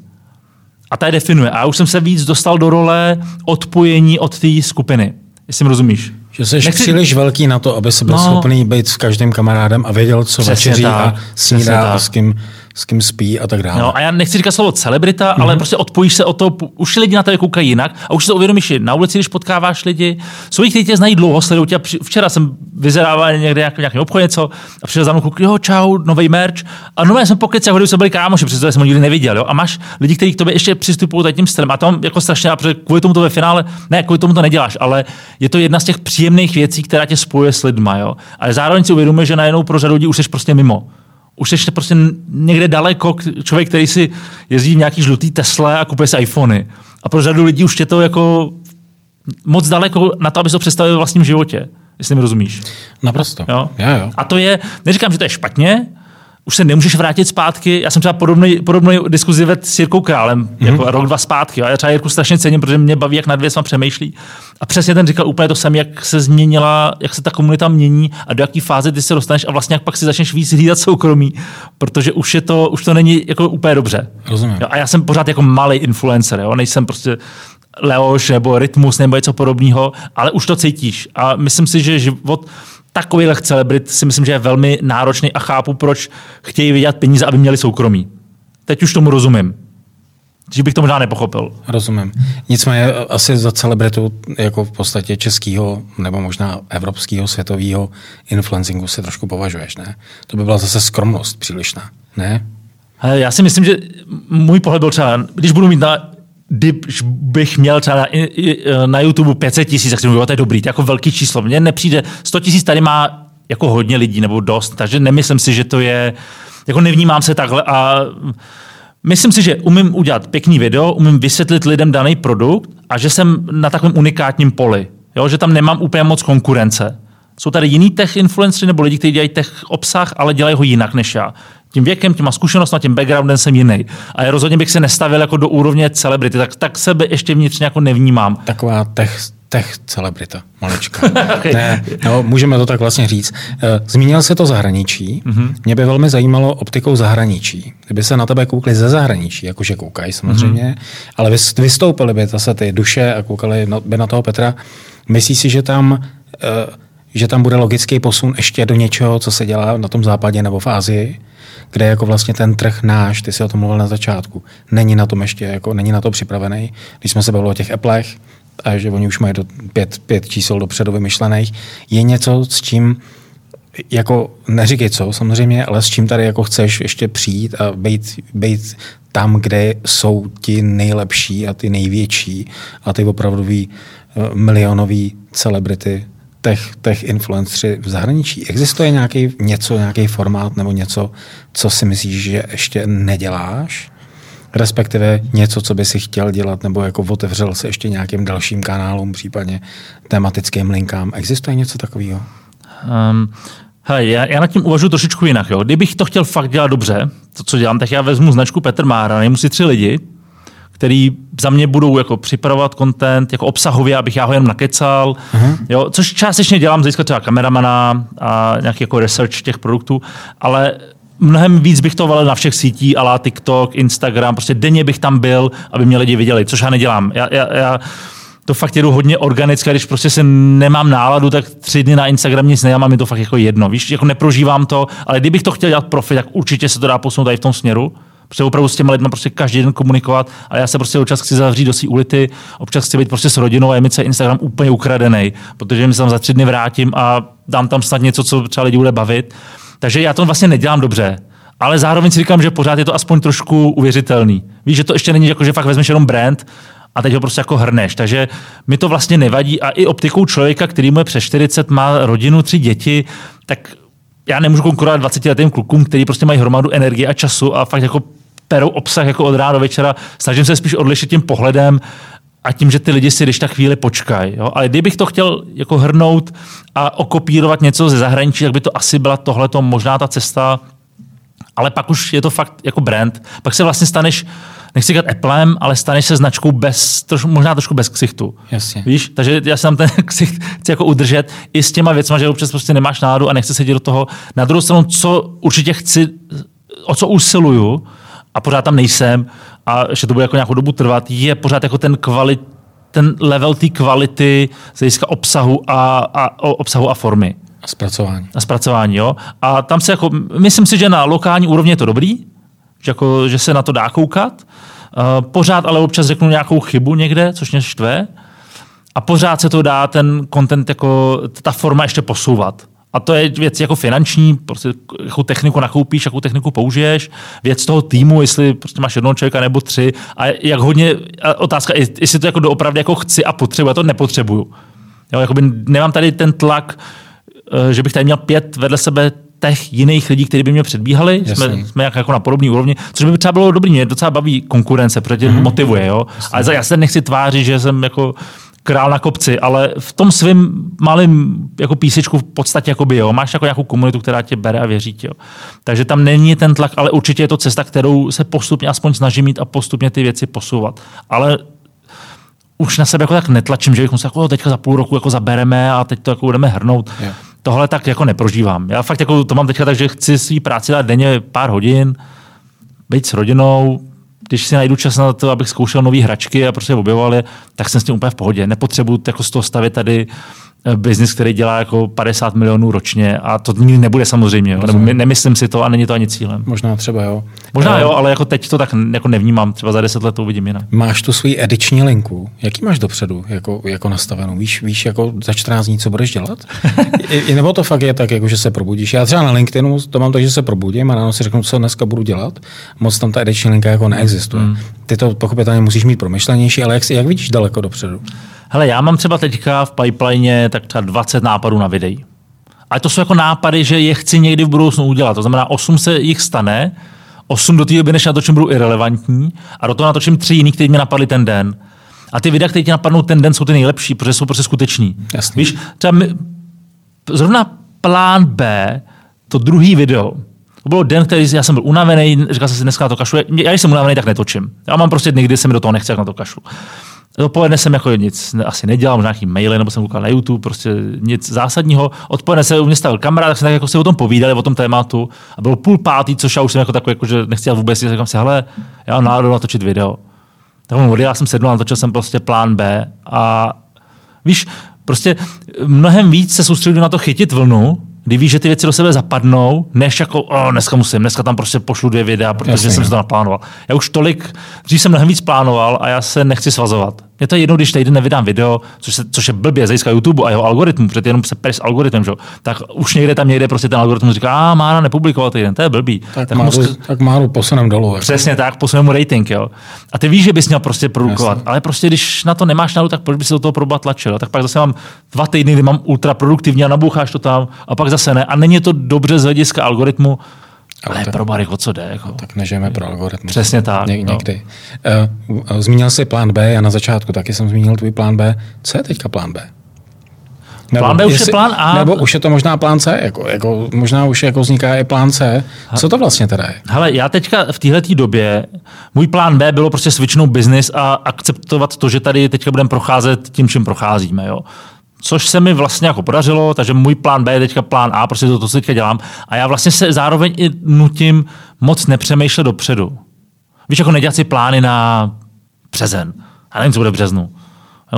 a ta je definuje. A já už jsem se víc dostal do role odpojení od té skupiny. Jestli mi rozumíš. Že jsi Nechci... příliš velký na to, aby se byl no, schopný být s každým kamarádem a věděl, co večeří a snídá a s kým s kým spí a tak dále. No, a já nechci říkat slovo celebrita, mm-hmm. ale prostě odpojíš se o to, už lidi na tebe koukají jinak a už se uvědomíš, na ulici, když potkáváš lidi, jsou lidi, kteří tě znají dlouho, sledují tě. Včera jsem vyzerával někde nějak, nějaký obchod něco a přišel za mnou kluk, jo, čau, nový merch. A nové jsem pokec, a jsme byli kámoši, protože jsem ho nikdy neviděl. Jo? A máš lidi, kteří k tobě ještě přistupují tím stylem. A tam jako strašně, protože kvůli tomu to ve finále, ne, kvůli tomu to neděláš, ale je to jedna z těch příjemných věcí, která tě spojuje s lidma. Jo? Ale zároveň si uvědomuješ, že najednou pro řadu lidí už jsi prostě mimo už jsi prostě někde daleko, člověk, který si jezdí v nějaký žlutý Tesla a kupuje si iPhony. A pro řadu lidí už je to jako moc daleko na to, aby se to představil v vlastním životě. Jestli mi rozumíš. Naprosto. Jo? Jo, jo. A to je, neříkám, že to je špatně, už se nemůžeš vrátit zpátky. Já jsem třeba podobný, podobný diskuzi vedl s Jirkou Králem, mm-hmm. jako rok, dva zpátky. A já třeba Jirku strašně cením, protože mě baví, jak nad věcma přemýšlí. A přesně ten říkal úplně to samé, jak se změnila, jak se ta komunita mění a do jaké fáze ty se dostaneš a vlastně jak pak si začneš víc hlídat soukromí, protože už, je to, už to není jako úplně dobře. Rozumím. Jo, a já jsem pořád jako malý influencer, jo? nejsem prostě Leoš nebo Rytmus nebo něco podobného, ale už to cítíš. A myslím si, že život takových celebrit si myslím, že je velmi náročný a chápu, proč chtějí vydělat peníze, aby měli soukromí. Teď už tomu rozumím. Že bych to možná nepochopil. Rozumím. Nicméně asi za celebritu jako v podstatě českého nebo možná evropského světového influencingu se trošku považuješ, ne? To by byla zase skromnost přílišná, ne? Já si myslím, že můj pohled byl třeba, když budu mít na když bych měl třeba na, na YouTube 500 tisíc, tak si mówił, to je dobrý, to je jako velký číslo. Mně nepřijde, 100 tisíc tady má jako hodně lidí, nebo dost, takže nemyslím si, že to je, jako nevnímám se takhle a myslím si, že umím udělat pěkný video, umím vysvětlit lidem daný produkt a že jsem na takovém unikátním poli, jo, že tam nemám úplně moc konkurence. Jsou tady jiný tech influenceri nebo lidi, kteří dělají tech obsah, ale dělají ho jinak než já tím věkem, těma zkušenostmi, tím backgroundem jsem jiný. A já rozhodně bych se nestavil jako do úrovně celebrity, tak, tak sebe ještě vnitřně jako nevnímám. Taková tech, tech celebrita, malička. ne, no, můžeme to tak vlastně říct. Eh, zmínil se to zahraničí. Mm-hmm. Mě by velmi zajímalo optikou zahraničí. Kdyby se na tebe koukli ze zahraničí, jakože koukají samozřejmě, mm-hmm. ale vystoupili by zase ty duše a koukali by na toho Petra. Myslíš si, že tam uh, že tam bude logický posun ještě do něčeho, co se dělá na tom západě nebo v Ázii, kde jako vlastně ten trh náš, ty si o tom mluvil na začátku, není na tom ještě, jako není na to připravený. Když jsme se bavili o těch Applech, a že oni už mají do pět, pět čísel dopředu vymyšlených, je něco, s čím jako neříkej co samozřejmě, ale s čím tady jako chceš ještě přijít a být, být tam, kde jsou ti nejlepší a ty největší a ty opravdový uh, milionový celebrity těch, těch influenceri v zahraničí? Existuje nějaký něco, nějaký formát nebo něco, co si myslíš, že ještě neděláš? Respektive něco, co by si chtěl dělat, nebo jako otevřel se ještě nějakým dalším kanálům, případně tematickým linkám. Existuje něco takového? Um, hele, já, já nad tím uvažuji trošičku jinak. Jo. Kdybych to chtěl fakt dělat dobře, to, co dělám, tak já vezmu značku Petr Mára, najmu si tři lidi, který za mě budou jako připravovat content jako obsahově, abych já ho jen nakecal, uh-huh. jo, což částečně dělám získat třeba kameramana a nějaký jako research těch produktů, ale mnohem víc bych to valil na všech sítí, ale TikTok, Instagram, prostě denně bych tam byl, aby mě lidi viděli, což já nedělám. Já, já, já to fakt jedu hodně organické, když prostě se nemám náladu, tak tři dny na Instagram nic nedělám a mi to fakt jako jedno. Víš, jako neprožívám to, ale kdybych to chtěl dělat profi, tak určitě se to dá posunout tady v tom směru. Protože opravdu s těmi lidmi prostě každý den komunikovat, a já se prostě občas chci zavřít do své ulity, občas chci být prostě s rodinou a je mi se Instagram úplně ukradený, protože mi se tam za tři dny vrátím a dám tam snad něco, co třeba lidi bude bavit. Takže já to vlastně nedělám dobře. Ale zároveň si říkám, že pořád je to aspoň trošku uvěřitelný. Víš, že to ještě není jako, že fakt vezmeš jenom brand a teď ho prostě jako hrneš. Takže mi to vlastně nevadí. A i optikou člověka, který mu je přes 40, má rodinu, tři děti, tak já nemůžu konkurovat 20 letým klukům, kteří prostě mají hromadu energie a času a fakt jako perou obsah jako od rána do večera. Snažím se spíš odlišit tím pohledem a tím, že ty lidi si když tak chvíli počkají. Ale kdybych to chtěl jako hrnout a okopírovat něco ze zahraničí, tak by to asi byla tohleto možná ta cesta, ale pak už je to fakt jako brand. Pak se vlastně staneš, nechci říkat Applem, ale staneš se značkou bez, troš, možná trošku bez ksichtu. Jasně. Víš? Takže já se tam ten ksicht chci jako udržet i s těma věcmi, že občas prostě nemáš nádu a nechci sedět do toho. Na druhou stranu, co určitě chci, o co usiluju, a pořád tam nejsem a že to bude jako nějakou dobu trvat, je pořád jako ten kvalit, ten level té kvality z hlediska obsahu a, a, obsahu a formy. A zpracování. A zpracování, jo. A tam se jako, myslím si, že na lokální úrovni je to dobrý, že, jako, že se na to dá koukat. Uh, pořád ale občas řeknu nějakou chybu někde, což mě štve. A pořád se to dá ten content, jako ta forma ještě posouvat. A to je věc jako finanční, prostě jakou techniku nakoupíš, jakou techniku použiješ, věc toho týmu, jestli prostě máš jednoho člověka nebo tři a jak hodně, a otázka, jestli to jako doopravdy jako chci a potřebuji, já to nepotřebuju. Jo, jakoby nemám tady ten tlak, eh, že bych tady měl pět vedle sebe těch jiných lidí, kteří by mě předbíhali. Jsme, jsme jak, jako na podobné úrovni, což by třeba bylo dobrý. Mě docela baví konkurence, protože mm-hmm. motivuje. Jo? Ale já se nechci tvářit, že jsem jako král na kopci, ale v tom svém malém jako písečku v podstatě jako by, jo. Máš jako nějakou komunitu, která tě bere a věří tě, jo. Takže tam není ten tlak, ale určitě je to cesta, kterou se postupně aspoň snažím mít a postupně ty věci posouvat. Ale už na sebe jako tak netlačím, že bychom se jako teďka za půl roku jako zabereme a teď to jako budeme hrnout. Yeah. Tohle tak jako neprožívám. Já fakt jako to mám teďka tak, že chci svý práci dát denně pár hodin, být s rodinou, když si najdu čas na to, abych zkoušel nové hračky a prostě objevoval je, tak jsem s tím úplně v pohodě. Nepotřebuji jako z toho stavit tady biznis, který dělá jako 50 milionů ročně a to nikdy nebude samozřejmě. Jo? Nebo nemyslím si to a není to ani cílem. Možná třeba jo. Možná jo, ale jako teď to tak jako nevnímám. Třeba za 10 let to uvidím jinak. Máš tu svoji ediční linku. Jaký máš dopředu jako, jako nastavenou? Víš, víš jako za 14 dní, co budeš dělat? I, nebo to fakt je tak, jako, že se probudíš? Já třeba na LinkedInu to mám tak, že se probudím a ráno si řeknu, co dneska budu dělat. Moc tam ta ediční linka jako neexistuje. Mm. Ty to pochopitelně musíš mít promyšlenější, ale jak, jak vidíš daleko dopředu? Hele, já mám třeba teďka v pipeline tak třeba 20 nápadů na videí. Ale to jsou jako nápady, že je chci někdy v budoucnu udělat. To znamená, 8 se jich stane, 8 do té doby, než natočím, budou irrelevantní a do toho natočím tři jiný, které mě napadly ten den. A ty videa, které ti napadnou ten den, jsou ty nejlepší, protože jsou prostě skuteční. Jasný. Víš, třeba my, zrovna plán B, to druhý video, to byl den, který já jsem byl unavený, říkal jsem si, dneska na to kašlu. Já, když jsem unavený, tak netočím. Já mám prostě dny, kdy se mi do toho nechce, jak na to kašlu. Dopoledne jsem jako nic asi nedělal, možná nějaký maily, nebo jsem koukal na YouTube, prostě nic zásadního. Odpoledne se u mě stavil kamarád, tak jsme tak jako si o tom povídali, o tom tématu. A bylo půl pátý, což já už jsem jako takový, jako, že nechci vůbec, říkám si, hele, já mám náladu natočit video. Tak mu já jsem sednul, natočil jsem prostě plán B a víš, prostě mnohem víc se soustředil na to chytit vlnu, kdy víš, že ty věci do sebe zapadnou, než jako, oh, dneska musím, dneska tam prostě pošlu dvě videa, protože Jasně, jsem si to naplánoval. Já už tolik, dřív jsem mnohem víc plánoval a já se nechci svazovat. Je to jedno, když týden nevydám video, což, se, což je blbě z YouTube a jeho algoritmu, protože jenom se pres algoritmem, že? tak už někde tam někde prostě ten algoritmus říká, a má na nepublikovat týden, to je blbý. Tak, tak, málo, musk... tak posunem dolů. Jako. Přesně tak, posunem mu rating. Jo? A ty víš, že bys měl prostě produkovat, Jasně. ale prostě když na to nemáš nadu, tak proč by se do toho proba tlačil? Tak pak zase mám dva týdny, kdy mám ultra produktivní a naboucháš to tam a pak zase ne. A není to dobře z hlediska algoritmu, ale, ale pro Barry, o co jde? Jako. Tak nežijeme pro algoritmus. Přesně tak. Ně, no. někdy. Uh, zmínil jsi plán B, já na začátku taky jsem zmínil tvůj plán B. Co je teďka plán B? Nebo plán B už jestli, je plán A. Nebo už je to možná plán C, jako, jako, možná už jako vzniká i plán C. Co to vlastně teda je? Hele, já teďka v téhle době, můj plán B bylo prostě switchnout business a akceptovat to, že tady teďka budeme procházet tím, čím procházíme. Jo což se mi vlastně jako podařilo, takže můj plán B je teďka plán A, prostě to, to co teďka dělám. A já vlastně se zároveň i nutím moc nepřemýšlet dopředu. Víš, jako nedělat si plány na březen. A nevím, co bude v březnu.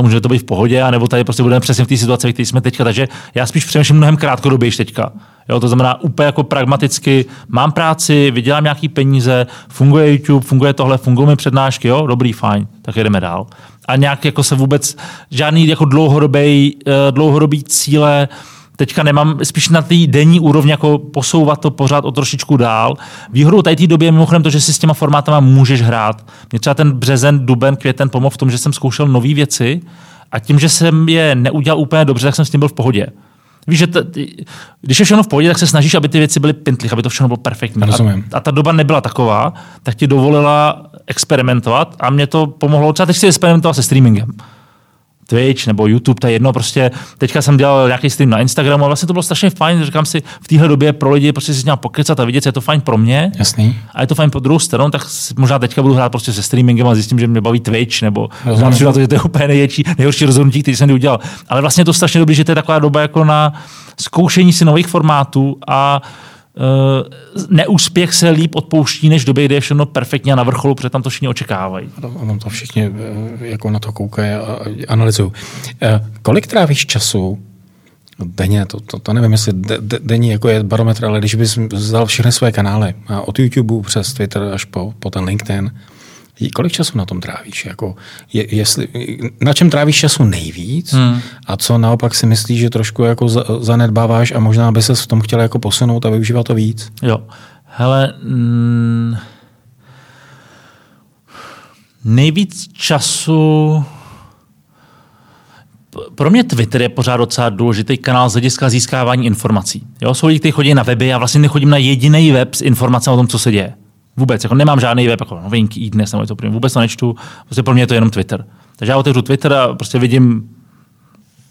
Může to být v pohodě, anebo tady prostě budeme přesně v té situaci, které jsme teďka. Takže já spíš přemýšlím mnohem krátkodobější teďka. Jo, to znamená úplně jako pragmaticky, mám práci, vydělám nějaký peníze, funguje YouTube, funguje tohle, fungují mi přednášky, jo, dobrý, fajn, tak jdeme dál a nějak jako se vůbec žádný jako dlouhodobý, eh, dlouhodobý cíle teďka nemám, spíš na té denní úrovni jako posouvat to pořád o trošičku dál. Výhodou tady té době je mimochodem to, že si s těma formátama můžeš hrát. Mě třeba ten březen, duben, květen pomohl v tom, že jsem zkoušel nové věci a tím, že jsem je neudělal úplně dobře, tak jsem s tím byl v pohodě. Víš, že t- když je všechno v pohodě, tak se snažíš, aby ty věci byly pintlich, aby to všechno bylo perfektní. A, a ta doba nebyla taková, tak ti dovolila experimentovat a mě to pomohlo. Třeba teď si experimentovat se streamingem. Twitch nebo YouTube, to je jedno, prostě teďka jsem dělal nějaký stream na Instagramu a vlastně to bylo strašně fajn, říkám si, v téhle době pro lidi prostě si nějak pokecat a vidět, je to fajn pro mě. Jasný. A je to fajn pro druhou stranu, tak možná teďka budu hrát prostě se streamingem a zjistím, že mě baví Twitch, nebo mám na to, že to je úplně největší, nejhorší rozhodnutí, který jsem kdy udělal. Ale vlastně je to strašně dobré, že to je taková doba jako na zkoušení si nových formátů a neúspěch se líp odpouští, než doby, kdy je všechno perfektně na vrcholu, protože tam to všichni očekávají. Ono to všichni eh, jako na to koukají a analyzují. Uh, kolik trávíš času denně, to, to, to nevím, jestli de, de, denní jako je barometr, ale když bys vzal všechny své kanály, od YouTube přes Twitter až po, po ten LinkedIn, Kolik času na tom trávíš? Jako, je, jestli, na čem trávíš času nejvíc hmm. a co naopak si myslíš, že trošku jako zanedbáváš a možná by se v tom chtěl jako posunout a využívat to víc? Jo. Hele, mm, nejvíc času pro mě Twitter je pořád docela důležitý kanál z hlediska získávání informací. Jo, jsou lidi, kteří chodí na weby, já vlastně nechodím na jediný web s informacemi o tom, co se děje. Vůbec, jako nemám žádný web, jako novinky, i dnes, nebo to první, vůbec to nečtu, prostě pro mě je to jenom Twitter. Takže já otevřu Twitter a prostě vidím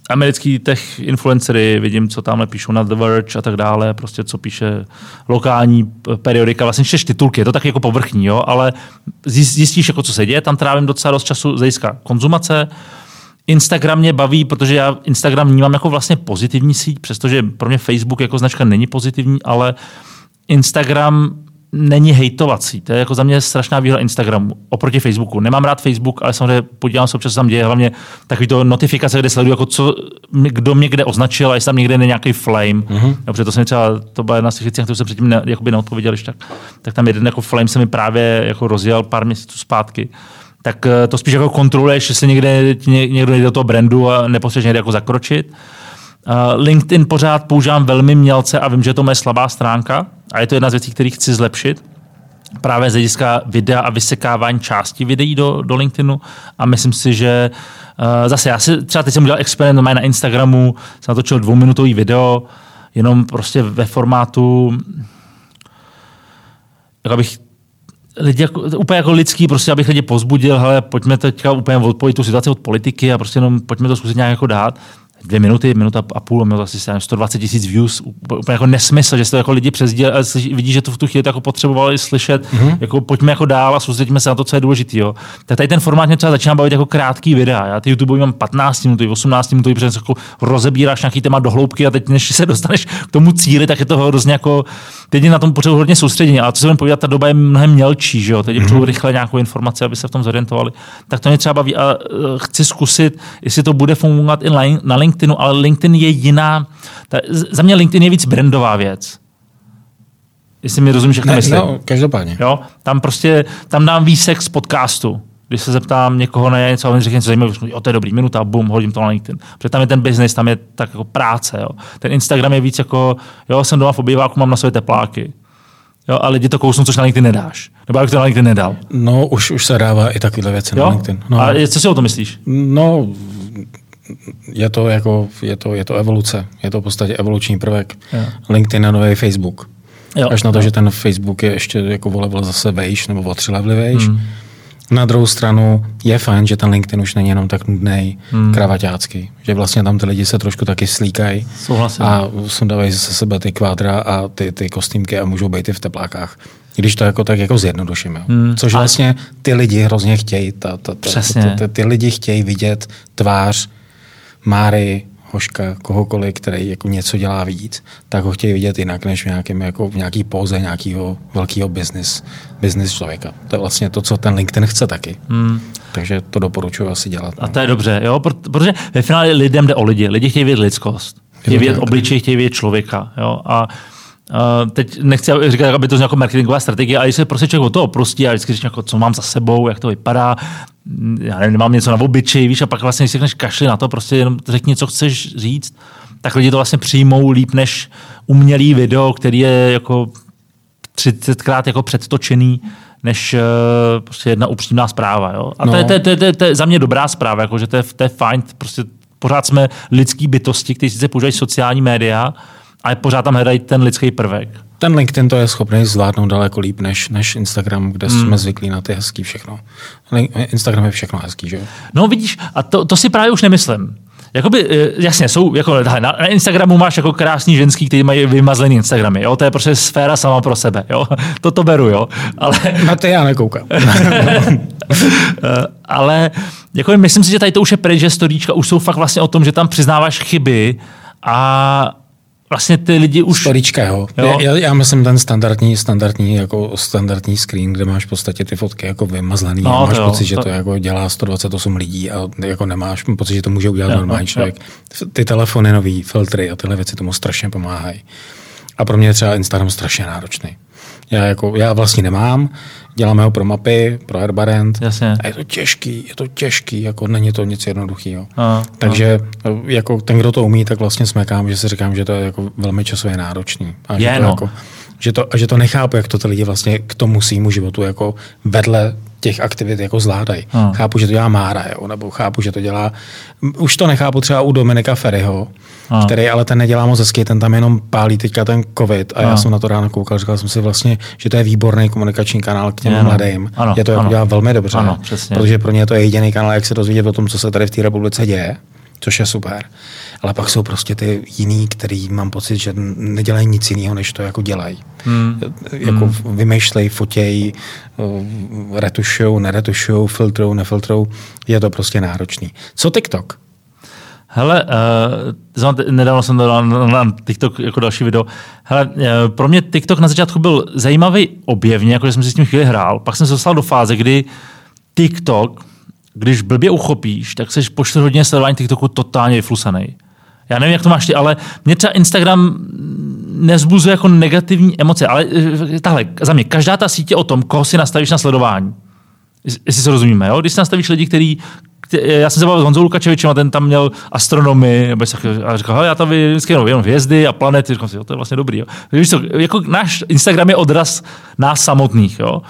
americký tech influencery, vidím, co tamhle píšou na The Verge a tak dále, prostě co píše lokální periodika, vlastně čteš titulky, je to tak jako povrchní, jo, ale zjistíš, jako co se děje, tam trávím docela dost času z konzumace, Instagram mě baví, protože já Instagram vnímám jako vlastně pozitivní síť, přestože pro mě Facebook jako značka není pozitivní, ale Instagram není hejtovací. To je jako za mě strašná výhoda Instagramu oproti Facebooku. Nemám rád Facebook, ale samozřejmě podívám se občas, co tam děje, hlavně takový to notifikace, kde sleduju, jako co, kdo mě kde označil a jestli tam někde není nějaký flame. Mm-hmm. protože to jsem třeba, to byla jedna z těch věcí, kterou jsem předtím ne, jakoby neodpověděl, tak, tak tam jeden jako flame se mi právě jako rozjel pár měsíců zpátky tak eh, to spíš jako kontroluješ, jestli někde, někdo jde do toho brandu a nepotřebuješ někde jako zakročit. Uh, LinkedIn pořád používám velmi mělce a vím, že to je slabá stránka a je to jedna z věcí, které chci zlepšit. Právě z hlediska videa a vysekávání části videí do, do LinkedInu a myslím si, že uh, zase já si třeba teď jsem udělal experiment na Instagramu, jsem natočil dvouminutový video, jenom prostě ve formátu jak abych lidi jako, úplně jako lidský, prostě abych lidi pozbudil, hele, pojďme teďka úplně odpojit tu situaci od politiky a prostě jenom pojďme to zkusit nějak jako dát dvě minuty, minuta a půl, měl asi 120 tisíc views, úplně jako nesmysl, že se to jako lidi přesděl, vidí, že to v tu chvíli jako potřebovali slyšet, mm-hmm. jako pojďme jako dál a soustředíme se na to, co je důležité. Tak tady ten formát mě třeba začíná bavit jako krátký videa. Já ty YouTube mám 15 minut, 18 minut, protože jako rozebíráš nějaký téma do hloubky a teď, než se dostaneš k tomu cíli, tak je to hrozně jako, teď na tom potřebuji hodně soustředění, ale co se budeme povídat, ta doba je mnohem mělčí, že jo? teď mm-hmm. rychle nějakou informaci, aby se v tom zorientovali. Tak to mě třeba baví a uh, chci zkusit, jestli to bude fungovat i na LinkedInu, ale LinkedIn je jiná. Ta, za mě LinkedIn je víc brandová věc. Jestli mi rozumíš, jak to myslím. No, každopádně. Jo, tam prostě, tam dám výsek z podcastu. Když se zeptám někoho na něco a on řekne něco zajímavého, jo, to je dobrý, minuta, bum, hodím to na LinkedIn. Protože tam je ten business, tam je tak jako práce. Jo. Ten Instagram je víc jako, jo, jsem doma v obýváku, mám na své tepláky. Jo, a lidi to kousnou, což na LinkedIn nedáš. Nebo jak to na LinkedIn nedal. No, už, už se dává i takovéhle věci jo? na LinkedIn. No. A co si o to myslíš? No, je to, jako, je, to, je to evoluce. Je to v podstatě evoluční prvek. Jo. LinkedIn a nový Facebook. Jo. Až na to, jo. že ten Facebook je ještě jako o level zase vejš, nebo o tři levely vejš. Hmm. Na druhou stranu je fajn, že ten LinkedIn už není jenom tak nudný, hmm. kravaťácký. Že vlastně tam ty lidi se trošku taky slíkají a sundávají ze sebe ty kvádra a ty, ty kostýmky a můžou být i v teplákách. Když to jako tak jako zjednoduším. Hmm. Což vlastně ty lidi hrozně chtějí. Ta, ta, ta, Přesně. Ty, ty, ty lidi chtějí vidět tvář Máry, Hoška, kohokoliv, který jako něco dělá víc, tak ho chtějí vidět jinak, než v, nějakém, jako v nějaký póze nějakého velkého business, business člověka. To je vlastně to, co ten LinkedIn chce taky. Hmm. Takže to doporučuji asi dělat. A no. to je dobře, jo? protože ve finále lidem jde o lidi. Lidi chtějí vidět lidskost. Chtějí vidět obličej, chtějí vidět člověka. Jo? A Uh, teď nechci říkat, aby to jako marketingová strategie, ale když se prostě člověk o to oprostí a vždycky říká, jako, co mám za sebou, jak to vypadá, já nevím, nemám něco na obyčej, víš, a pak vlastně, když si řekneš kašli na to, prostě jenom řekni, co chceš říct, tak lidi to vlastně přijmou líp než umělý video, který je jako 30krát jako předtočený, než uh, prostě jedna upřímná zpráva. Jo? A no. to, je, to, je, to, je, to, je, to je za mě dobrá zpráva, jako, že to je, to je fajn, prostě pořád jsme lidský bytosti, kteří sice používají sociální média, ale pořád tam hledají ten lidský prvek. Ten LinkedIn to je schopný zvládnout daleko líp než, než Instagram, kde hmm. jsme zvyklí na ty hezký všechno. Instagram je všechno hezký, že jo? No vidíš, a to, to si právě už nemyslím. Jakoby, eh, jasně, jsou, jako, na, na Instagramu máš jako krásný ženský, který mají vymazlený Instagramy, jo, to je prostě sféra sama pro sebe, jo, to to beru, jo, ale... Na to já nekoukám. Eh, ale jako myslím si, že tady to už je pryč, že storíčka už jsou fakt vlastně o tom, že tam přiznáváš chyby a vlastně ty lidi už... Storička, jo. jo. Já, já, myslím ten standardní, standardní, jako standardní screen, kde máš v podstatě ty fotky jako vymazlený no, a máš jo, pocit, že to, to jako dělá 128 lidí a jako nemáš pocit, že to může udělat jo, normální člověk. Jo. Ty telefony, nový filtry a tyhle věci tomu strašně pomáhají. A pro mě je třeba Instagram strašně náročný. Já, jako, já vlastně nemám, děláme ho pro mapy, pro Herbarend. Jasně. A je to těžký, je to těžký, jako není to nic jednoduchého. Takže a. jako ten, kdo to umí, tak vlastně smekám, že si říkám, že to je jako velmi časově náročný. A je, že to no. jako, že to, a že to nechápu, jak to ty lidi vlastně k tomu svýmu životu jako vedle těch aktivit jako zvládají. Hmm. Chápu, že to dělá Mára, jo, nebo chápu, že to dělá... Už to nechápu třeba u Dominika Ferryho, hmm. který ale ten nedělá moc hezky, ten tam jenom pálí teďka ten covid a hmm. já jsem na to ráno koukal, říkal jsem si vlastně, že to je výborný komunikační kanál k těm ano. mladým. Ano. Je to jako dělá velmi dobře, ano, přesně. protože pro ně je to jediný kanál, jak se dozvědět o tom, co se tady v té republice děje což je super. Ale pak jsou prostě ty jiný, který mám pocit, že nedělají nic jiného, než to jako dělají. Hmm. Jako hmm. vymýšlej, fotěj, retušou, neretušou, filtrou, nefiltrou. Je to prostě náročný. Co TikTok? Hele, uh, nedávno jsem dal na, na TikTok jako další video. Hele, uh, pro mě TikTok na začátku byl zajímavý objevně, jako že jsem si s tím chvíli hrál. Pak jsem se dostal do fáze, kdy TikTok, když blbě uchopíš, tak jsi po 4 hodině sledování TikToku totálně vyflusaný. Já nevím, jak to máš ty, ale mě třeba Instagram nezbuzuje jako negativní emoce, ale eh, tahle, za mě, každá ta sítě o tom, koho si nastavíš na sledování. Jestli se rozumíme, jo? Když si nastavíš lidi, který já jsem se bavil s Honzou Lukačevičem a ten tam měl astronomii, a říkal, já tam vždycky jenom, jenom hvězdy a planety, říkal si, jo, to je vlastně dobrý. Jo. Víš co, jako náš Instagram je odraz nás samotných. Jo.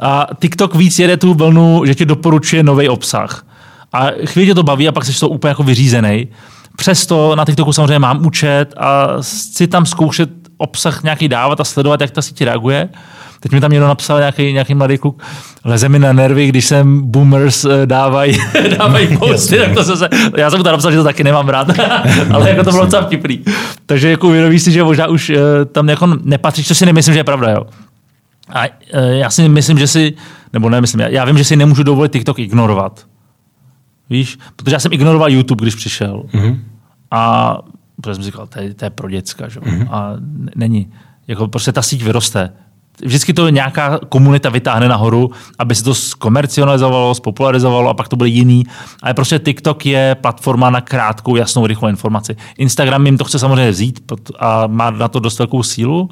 A TikTok víc jede tu vlnu, že ti doporučuje nový obsah. A chvíli tě to baví a pak jsi to úplně jako vyřízený. Přesto na TikToku samozřejmě mám účet a chci tam zkoušet obsah nějaký dávat a sledovat, jak ta síť reaguje. Teď mi tam někdo napsal nějaký, nějaký mladý kluk, leze mi na nervy, když sem boomers eh, dávají, dávají posty, tak to se, já jsem mu to napsal, že to taky nemám rád, ale jako to bylo docela vtipný. Takže jako uvědomíš si, že možná už uh, tam jako nepatříš, co si nemyslím, že je pravda, jo. A uh, já si myslím, že si, nebo nemyslím, já, já vím, že si nemůžu dovolit TikTok ignorovat. Víš, protože já jsem ignoroval YouTube, když přišel. Mm-hmm. A protože jsem říkal, to je, to je pro děcka, že? Mm-hmm. A není. Jako prostě ta síť vyroste vždycky to nějaká komunita vytáhne nahoru, aby se to zkomercionalizovalo, spopularizovalo a pak to bude jiný. Ale prostě TikTok je platforma na krátkou, jasnou, rychlou informaci. Instagram jim to chce samozřejmě vzít a má na to dost velkou sílu,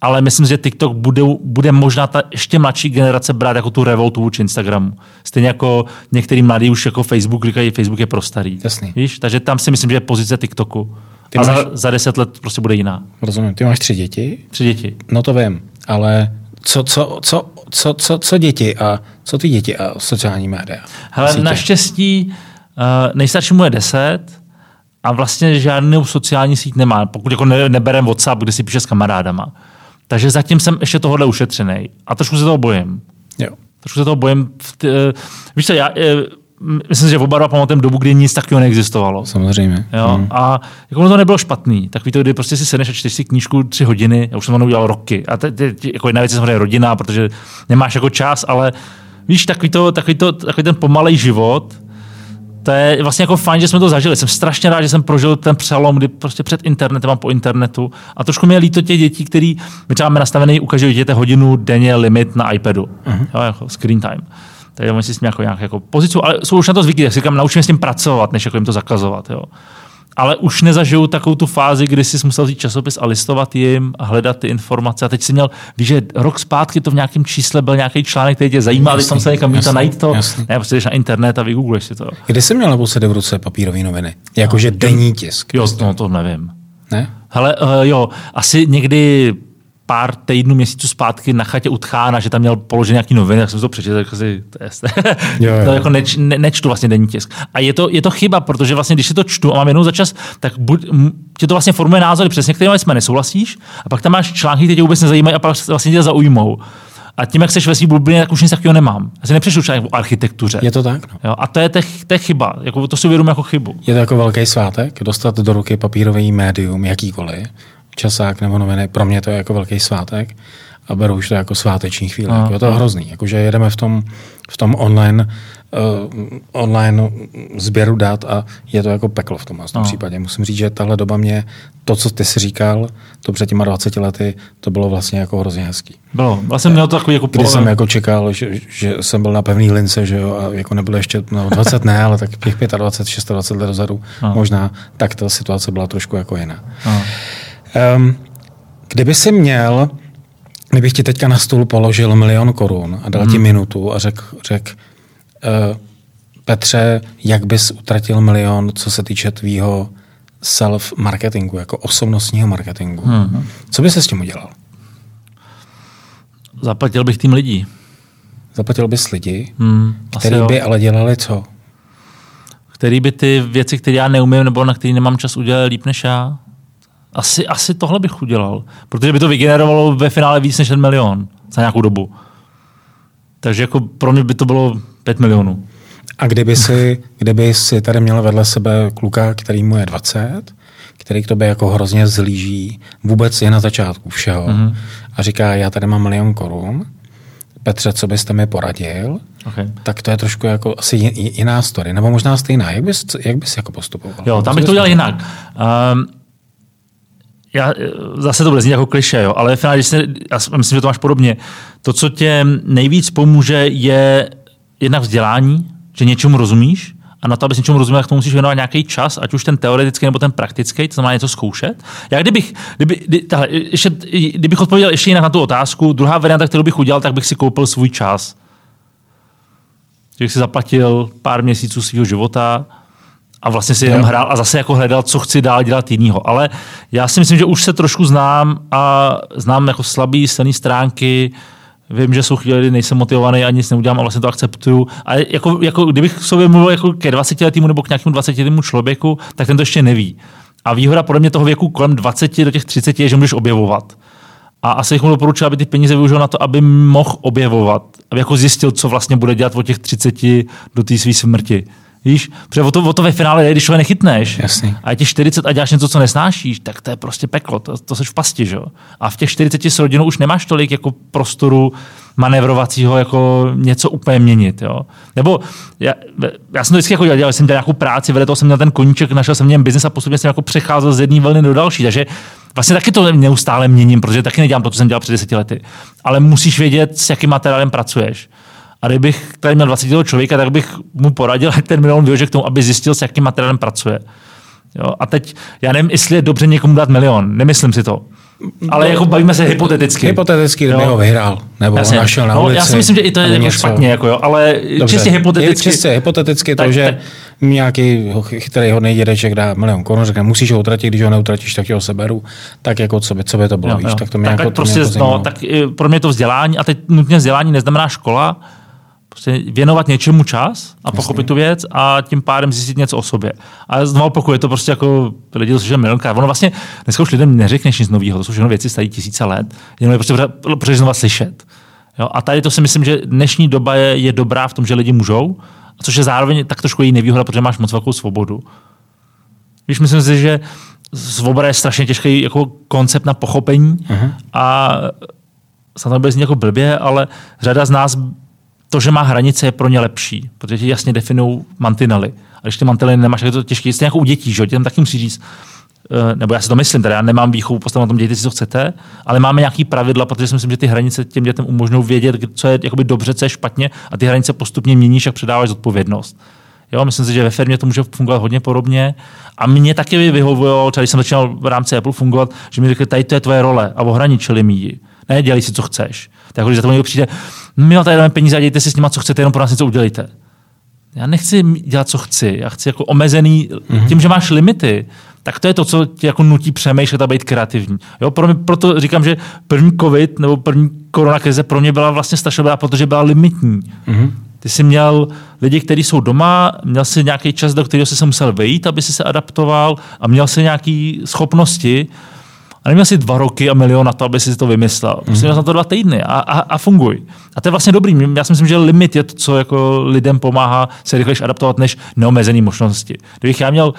ale myslím, že TikTok bude, bude možná ta ještě mladší generace brát jako tu revoltu vůči Instagramu. Stejně jako některý mladí už jako Facebook říkají, Facebook je pro starý. Jasný. Víš? Takže tam si myslím, že je pozice TikToku. Ty a máš... za, za deset let prostě bude jiná. Rozumím. Ty máš tři děti? Tři děti. No to vím ale co, co, co, co, co, co děti a co ty děti a sociální média? Hele, Sítě? naštěstí uh, nejstaršímu je 10 a vlastně žádnou sociální síť nemá, pokud jako ne, neberem WhatsApp, kde si píše s kamarádama. Takže zatím jsem ještě tohohle ušetřený a trošku se toho bojím. Jo. Trošku se toho bojím. Uh, víš co, já, uh, myslím, že oba dva pamatujeme dobu, kdy nic takového neexistovalo. Samozřejmě. Jo? Hmm. A jako to nebylo špatný. Takový to, kdy prostě si sedneš a čteš si knížku tři hodiny, já už jsem to udělal roky. A te, te, jako jedna věc je samozřejmě rodina, protože nemáš jako čas, ale víš, takový, to, takový, to, takový ten pomalej život, to je vlastně jako fajn, že jsme to zažili. Jsem strašně rád, že jsem prožil ten přelom, kdy prostě před internetem a po internetu. A trošku mě líto těch dětí, který my třeba máme nastavený u každého dítěte hodinu denně limit na iPadu. Uh-huh. Jo, jako screen time. Takže oni si s tím jako nějak jako pozici, ale jsou už na to zvyklí, tak si říkám, naučíme s tím pracovat, než jako jim to zakazovat. Jo. Ale už nezažiju takovou tu fázi, kdy jsi musel vzít časopis a listovat jim a hledat ty informace. A teď si měl, víš, že rok zpátky to v nějakém čísle byl nějaký článek, který tě zajímal, tam se někam jasný, najít to. Jasný. Ne, prostě jdeš na internet a vygoogleš si to. Kdy jsi měl naposledy v ruce papírové noviny? Jakože no, denní tisk. Jo, no, to nevím. Ne? Hele, uh, jo, asi někdy pár týdnů, měsíců zpátky na chatě u Tchána, že tam měl položený nějaký noviny, tak jsem to přečetl, tak si, to, je, jo, jo. to jako neč, ne, nečtu vlastně denní tisk. A je to, je to chyba, protože vlastně, když si to čtu a mám jednou za čas, tak buď, tě to vlastně formuje názory, přesně kterými jsme nesouhlasíš, a pak tam máš články, které tě vůbec nezajímají a pak vlastně tě zaujmou. A tím, jak jsi ve svý bublině, tak už nic takového nemám. Já si nepřešlu článek o architektuře. Je to tak? No. Jo, a to je, te, te chyba. Jako, to si uvědomím jako chybu. Je to jako velký svátek, dostat do ruky papírový médium, jakýkoliv, časák nebo noviny, pro mě to je jako velký svátek a beru už to jako sváteční chvíle. Jako je to hrozný. Jakože jedeme v tom, v tom online, uh, online sběru dat a je to jako peklo v tom, v tom případě. Musím říct, že tahle doba mě, to, co ty si říkal, to před těma 20 lety, to bylo vlastně jako hrozně hezký. Bylo. Vlastně měl to takový jako Kdy jsem jako čekal, že, že, jsem byl na pevný lince, že jo, a jako nebylo ještě, no 20 ne, ale tak těch 25, 26 let dozadu no. možná, tak ta situace byla trošku jako jiná. No. Um, kdyby si měl, kdybych ti teďka na stůl položil milion korun a dal hmm. ti minutu a řekl, řek, uh, Petře, jak bys utratil milion, co se týče tvýho self-marketingu, jako osobnostního marketingu. Hmm. Co bys se s tím udělal? Zaplatil bych tým lidí. Zaplatil bys lidi, hmm, který by ale dělali co? Který by ty věci, které já neumím nebo na které nemám čas udělat líp než já. Asi, asi tohle bych udělal, protože by to vygenerovalo ve finále víc než ten milion za nějakou dobu. Takže jako pro mě by to bylo 5 milionů. A kdyby si, kdyby si tady měl vedle sebe kluka, který mu je 20, který k tobě jako hrozně zlíží, vůbec je na začátku všeho mm-hmm. a říká, já tady mám milion korun, Petře, co byste mi poradil? Okay. tak to je trošku jako asi jiná story, nebo možná stejná. Jak bys, jak bys jako postupoval? Jo, tam bych to udělal jinak. Um, já, zase to bude znít jako kliše, jo, ale v finále, se, já myslím, že to máš podobně. To, co tě nejvíc pomůže, je jednak vzdělání, že něčemu rozumíš, a na to, abys něčemu rozuměl, tak to musíš věnovat nějaký čas, ať už ten teoretický nebo ten praktický, to znamená něco zkoušet. Já kdybych, kdyby, kdy, tahle, ještě, kdybych odpověděl ještě jinak na tu otázku, druhá varianta, kterou bych udělal, tak bych si koupil svůj čas. Že bych si zaplatil pár měsíců svého života, a vlastně si jenom hrál a zase jako hledal, co chci dál dělat jinýho. Ale já si myslím, že už se trošku znám a znám jako slabý, silné stránky, vím, že jsou chvíli, kdy nejsem motivovaný a nic neudělám a vlastně to akceptuju. A jako, jako kdybych sobě mluvil jako ke 20 letýmu nebo k nějakému 20 letému člověku, tak ten to ještě neví. A výhoda podle mě toho věku kolem 20 do těch 30 je, že můžeš objevovat. A asi bych mu doporučil, aby ty peníze využil na to, aby mohl objevovat, aby jako zjistil, co vlastně bude dělat od těch 30 do té své smrti. Víš, protože o to, o to ve finále když ho nechytneš. Jasný. A je ti 40 a děláš něco, co nesnášíš, tak to je prostě peklo, to, to jsi v pasti, že? A v těch 40 s rodinou už nemáš tolik jako prostoru manevrovacího jako něco úplně měnit. Jo? Nebo já, já, jsem to vždycky jako dělal, dělal jsem dělal nějakou práci, vedle toho jsem měl ten koníček, našel jsem něm biznes a postupně jsem jako přecházel z jedné vlny do další. Takže vlastně taky to neustále měním, protože taky nedělám to, co jsem dělal před deseti lety. Ale musíš vědět, s jakým materiálem pracuješ. A kdybych tady měl 20 člověka, tak bych mu poradil, jak ten milion využije k tomu, aby zjistil, s jakým materiálem pracuje. Jo? A teď, já nevím, jestli je dobře někomu dát milion, nemyslím si to. Ale jako bavíme se hypoteticky. Hypoteticky, kdyby ho vyhrál, nebo Jasně. ho našel na no, ulici. Já si myslím, že i to je jako špatně, jako jo, ale Dobře. čistě hypoteticky. Čistě hypoteticky tak, to, že tak, nějaký chytrý hodný dědeček dá milion korun, řekne, musíš ho utratit, když ho neutratíš, tak ho seberu. Tak jako co by, co by to bylo, jo, víš, jo. tak to mě tak, jako, tak prostě, jako no, tak pro mě to vzdělání, a teď nutně vzdělání neznamená škola, prostě věnovat něčemu čas a pochopit tu věc a tím pádem zjistit něco o sobě. A znovu je to prostě jako lidi že milionka. Ono vlastně dneska už lidem neřekneš nic nového, to jsou všechno věci stají tisíce let, jenom je prostě protože znova slyšet. Jo? A tady to si myslím, že dnešní doba je, je dobrá v tom, že lidi můžou, a což je zároveň tak trošku její nevýhoda, protože máš moc velkou svobodu. Víš, myslím si, že svoboda je strašně těžký jako koncept na pochopení uh-huh. a snad to bude jako blbě, ale řada z nás to, že má hranice, je pro ně lepší, protože ti jasně definují mantinely. A když ty mantinely nemáš, tak je to těžké. Stejně jako u dětí, že? tam taky musí říct, eh, nebo já si to myslím, teda já nemám výchovu postavu na tom, dějte si, co chcete, ale máme nějaký pravidla, protože si myslím, že ty hranice těm dětem umožňují vědět, co je jakoby dobře, co je špatně a ty hranice postupně měníš a předáváš zodpovědnost. Jo, myslím si, že ve firmě to může fungovat hodně podobně. A mě taky vyhovovalo, když jsem začínal v rámci Apple fungovat, že mi řekli, tady to je tvoje role a ohraničili mi ji. Ne, dělej si, co chceš. Tak když za to někdo přijde, my tady dáme peníze a dějte si s nimi, co chcete, jenom pro nás něco udělejte. Já nechci dělat, co chci. Já chci jako omezený, mm-hmm. tím, že máš limity, tak to je to, co tě jako nutí přemýšlet a být kreativní. Jo, pro mě, proto říkám, že první covid nebo první korona krize pro mě byla vlastně strašná, protože byla limitní. Mm-hmm. Ty jsi měl lidi, kteří jsou doma, měl jsi nějaký čas, do kterého jsi se musel vejít, aby si se adaptoval a měl si nějaké schopnosti, a neměl si dva roky a milion na to, aby si to vymyslel. Prostě měl na to dva týdny a, a, a funguj. A to je vlastně dobrý. Já si myslím, že limit je to, co jako lidem pomáhá se rychlejš adaptovat, než neomezený možnosti. Kdybych já měl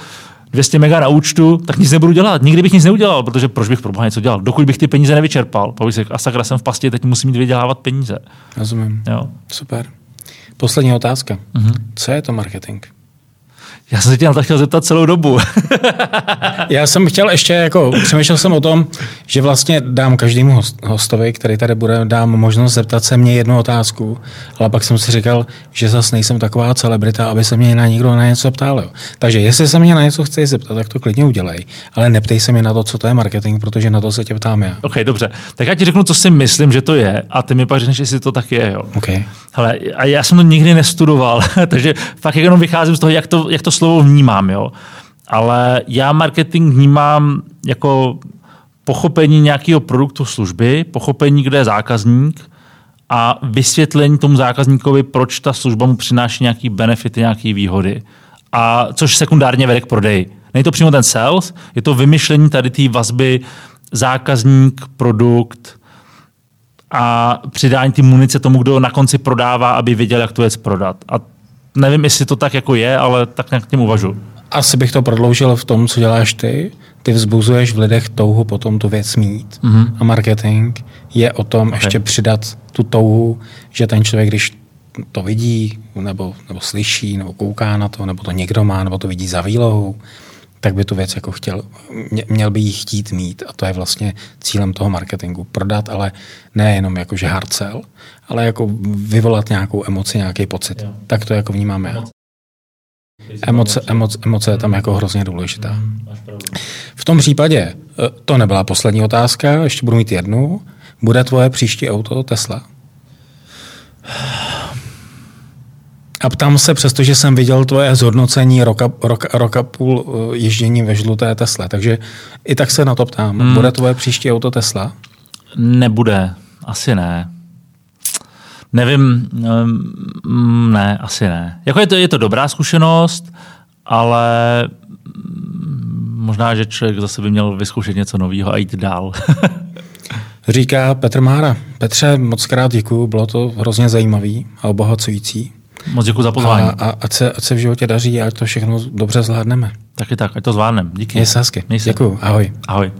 200 mega na účtu, tak nic nebudu dělat. Nikdy bych nic neudělal, protože proč bych pro něco dělal? Dokud bych ty peníze nevyčerpal. Pak bych řekl, a sakra, jsem v pasti, teď musím mít vydělávat peníze. Rozumím. Jo. Super. Poslední otázka. Mm-hmm. Co je to marketing? Já jsem se tě na to chtěl zeptat celou dobu. Já jsem chtěl ještě, jako přemýšlel jsem o tom, že vlastně dám každému host, hostovi, který tady bude, dám možnost zeptat se mě jednu otázku, ale pak jsem si říkal, že zase nejsem taková celebrita, aby se mě na nikdo na něco ptal. Jo. Takže jestli se mě na něco chce zeptat, tak to klidně udělej, ale neptej se mě na to, co to je marketing, protože na to se tě ptám já. OK, dobře. Tak já ti řeknu, co si myslím, že to je, a ty mi pak řekneš, jestli to tak je. Jo. Okay. Hele, a já jsem to nikdy nestudoval, takže fakt jenom vycházím z toho, jak to, jak to slovo vnímám, jo. Ale já marketing vnímám jako pochopení nějakého produktu služby, pochopení, kde je zákazník a vysvětlení tomu zákazníkovi, proč ta služba mu přináší nějaký benefity, nějaké výhody. A což sekundárně vede k prodeji. Není to přímo ten sales, je to vymyšlení tady té vazby zákazník, produkt a přidání ty munice tomu, kdo na konci prodává, aby věděl, jak tu věc prodat. A nevím, jestli to tak jako je, ale tak nějak tím uvažu. Asi bych to prodloužil v tom, co děláš ty. Ty vzbuzuješ v lidech touhu potom tu věc mít. Mm-hmm. A marketing je o tom okay. ještě přidat tu touhu, že ten člověk, když to vidí, nebo, nebo slyší, nebo kouká na to, nebo to někdo má, nebo to vidí za výlohou, tak by tu věc jako chtěl, měl by jí chtít mít. A to je vlastně cílem toho marketingu. Prodat, ale ne jenom jako že hard sell, ale jako vyvolat nějakou emoci, nějaký pocit. Jo. Tak to jako vnímáme já. Emoce, emoce, emoce je tam jako hrozně důležitá. V tom případě, eh, to nebyla poslední otázka, ještě budu mít jednu. Bude tvoje příští auto Tesla? A ptám se, přestože jsem viděl tvoje zhodnocení roka, roka, roka půl eh, ježdění ve žluté Tesla, takže i tak se na to ptám. Hmm. Bude tvoje příští auto Tesla? Nebude, asi ne. Nevím, mm, ne, asi ne. Jako je to, je to dobrá zkušenost, ale možná, že člověk zase by měl vyzkoušet něco nového a jít dál. Říká Petr Mára. Petře, moc krát děkuju, bylo to hrozně zajímavý a obohacující. Moc děkuji za pozvání. A, a ať, se, ať se v životě daří a ať to všechno dobře zvládneme. Taky tak, ať to zvládneme. Díky. Měj se hezky. Děkuji. Ahoj. Ahoj.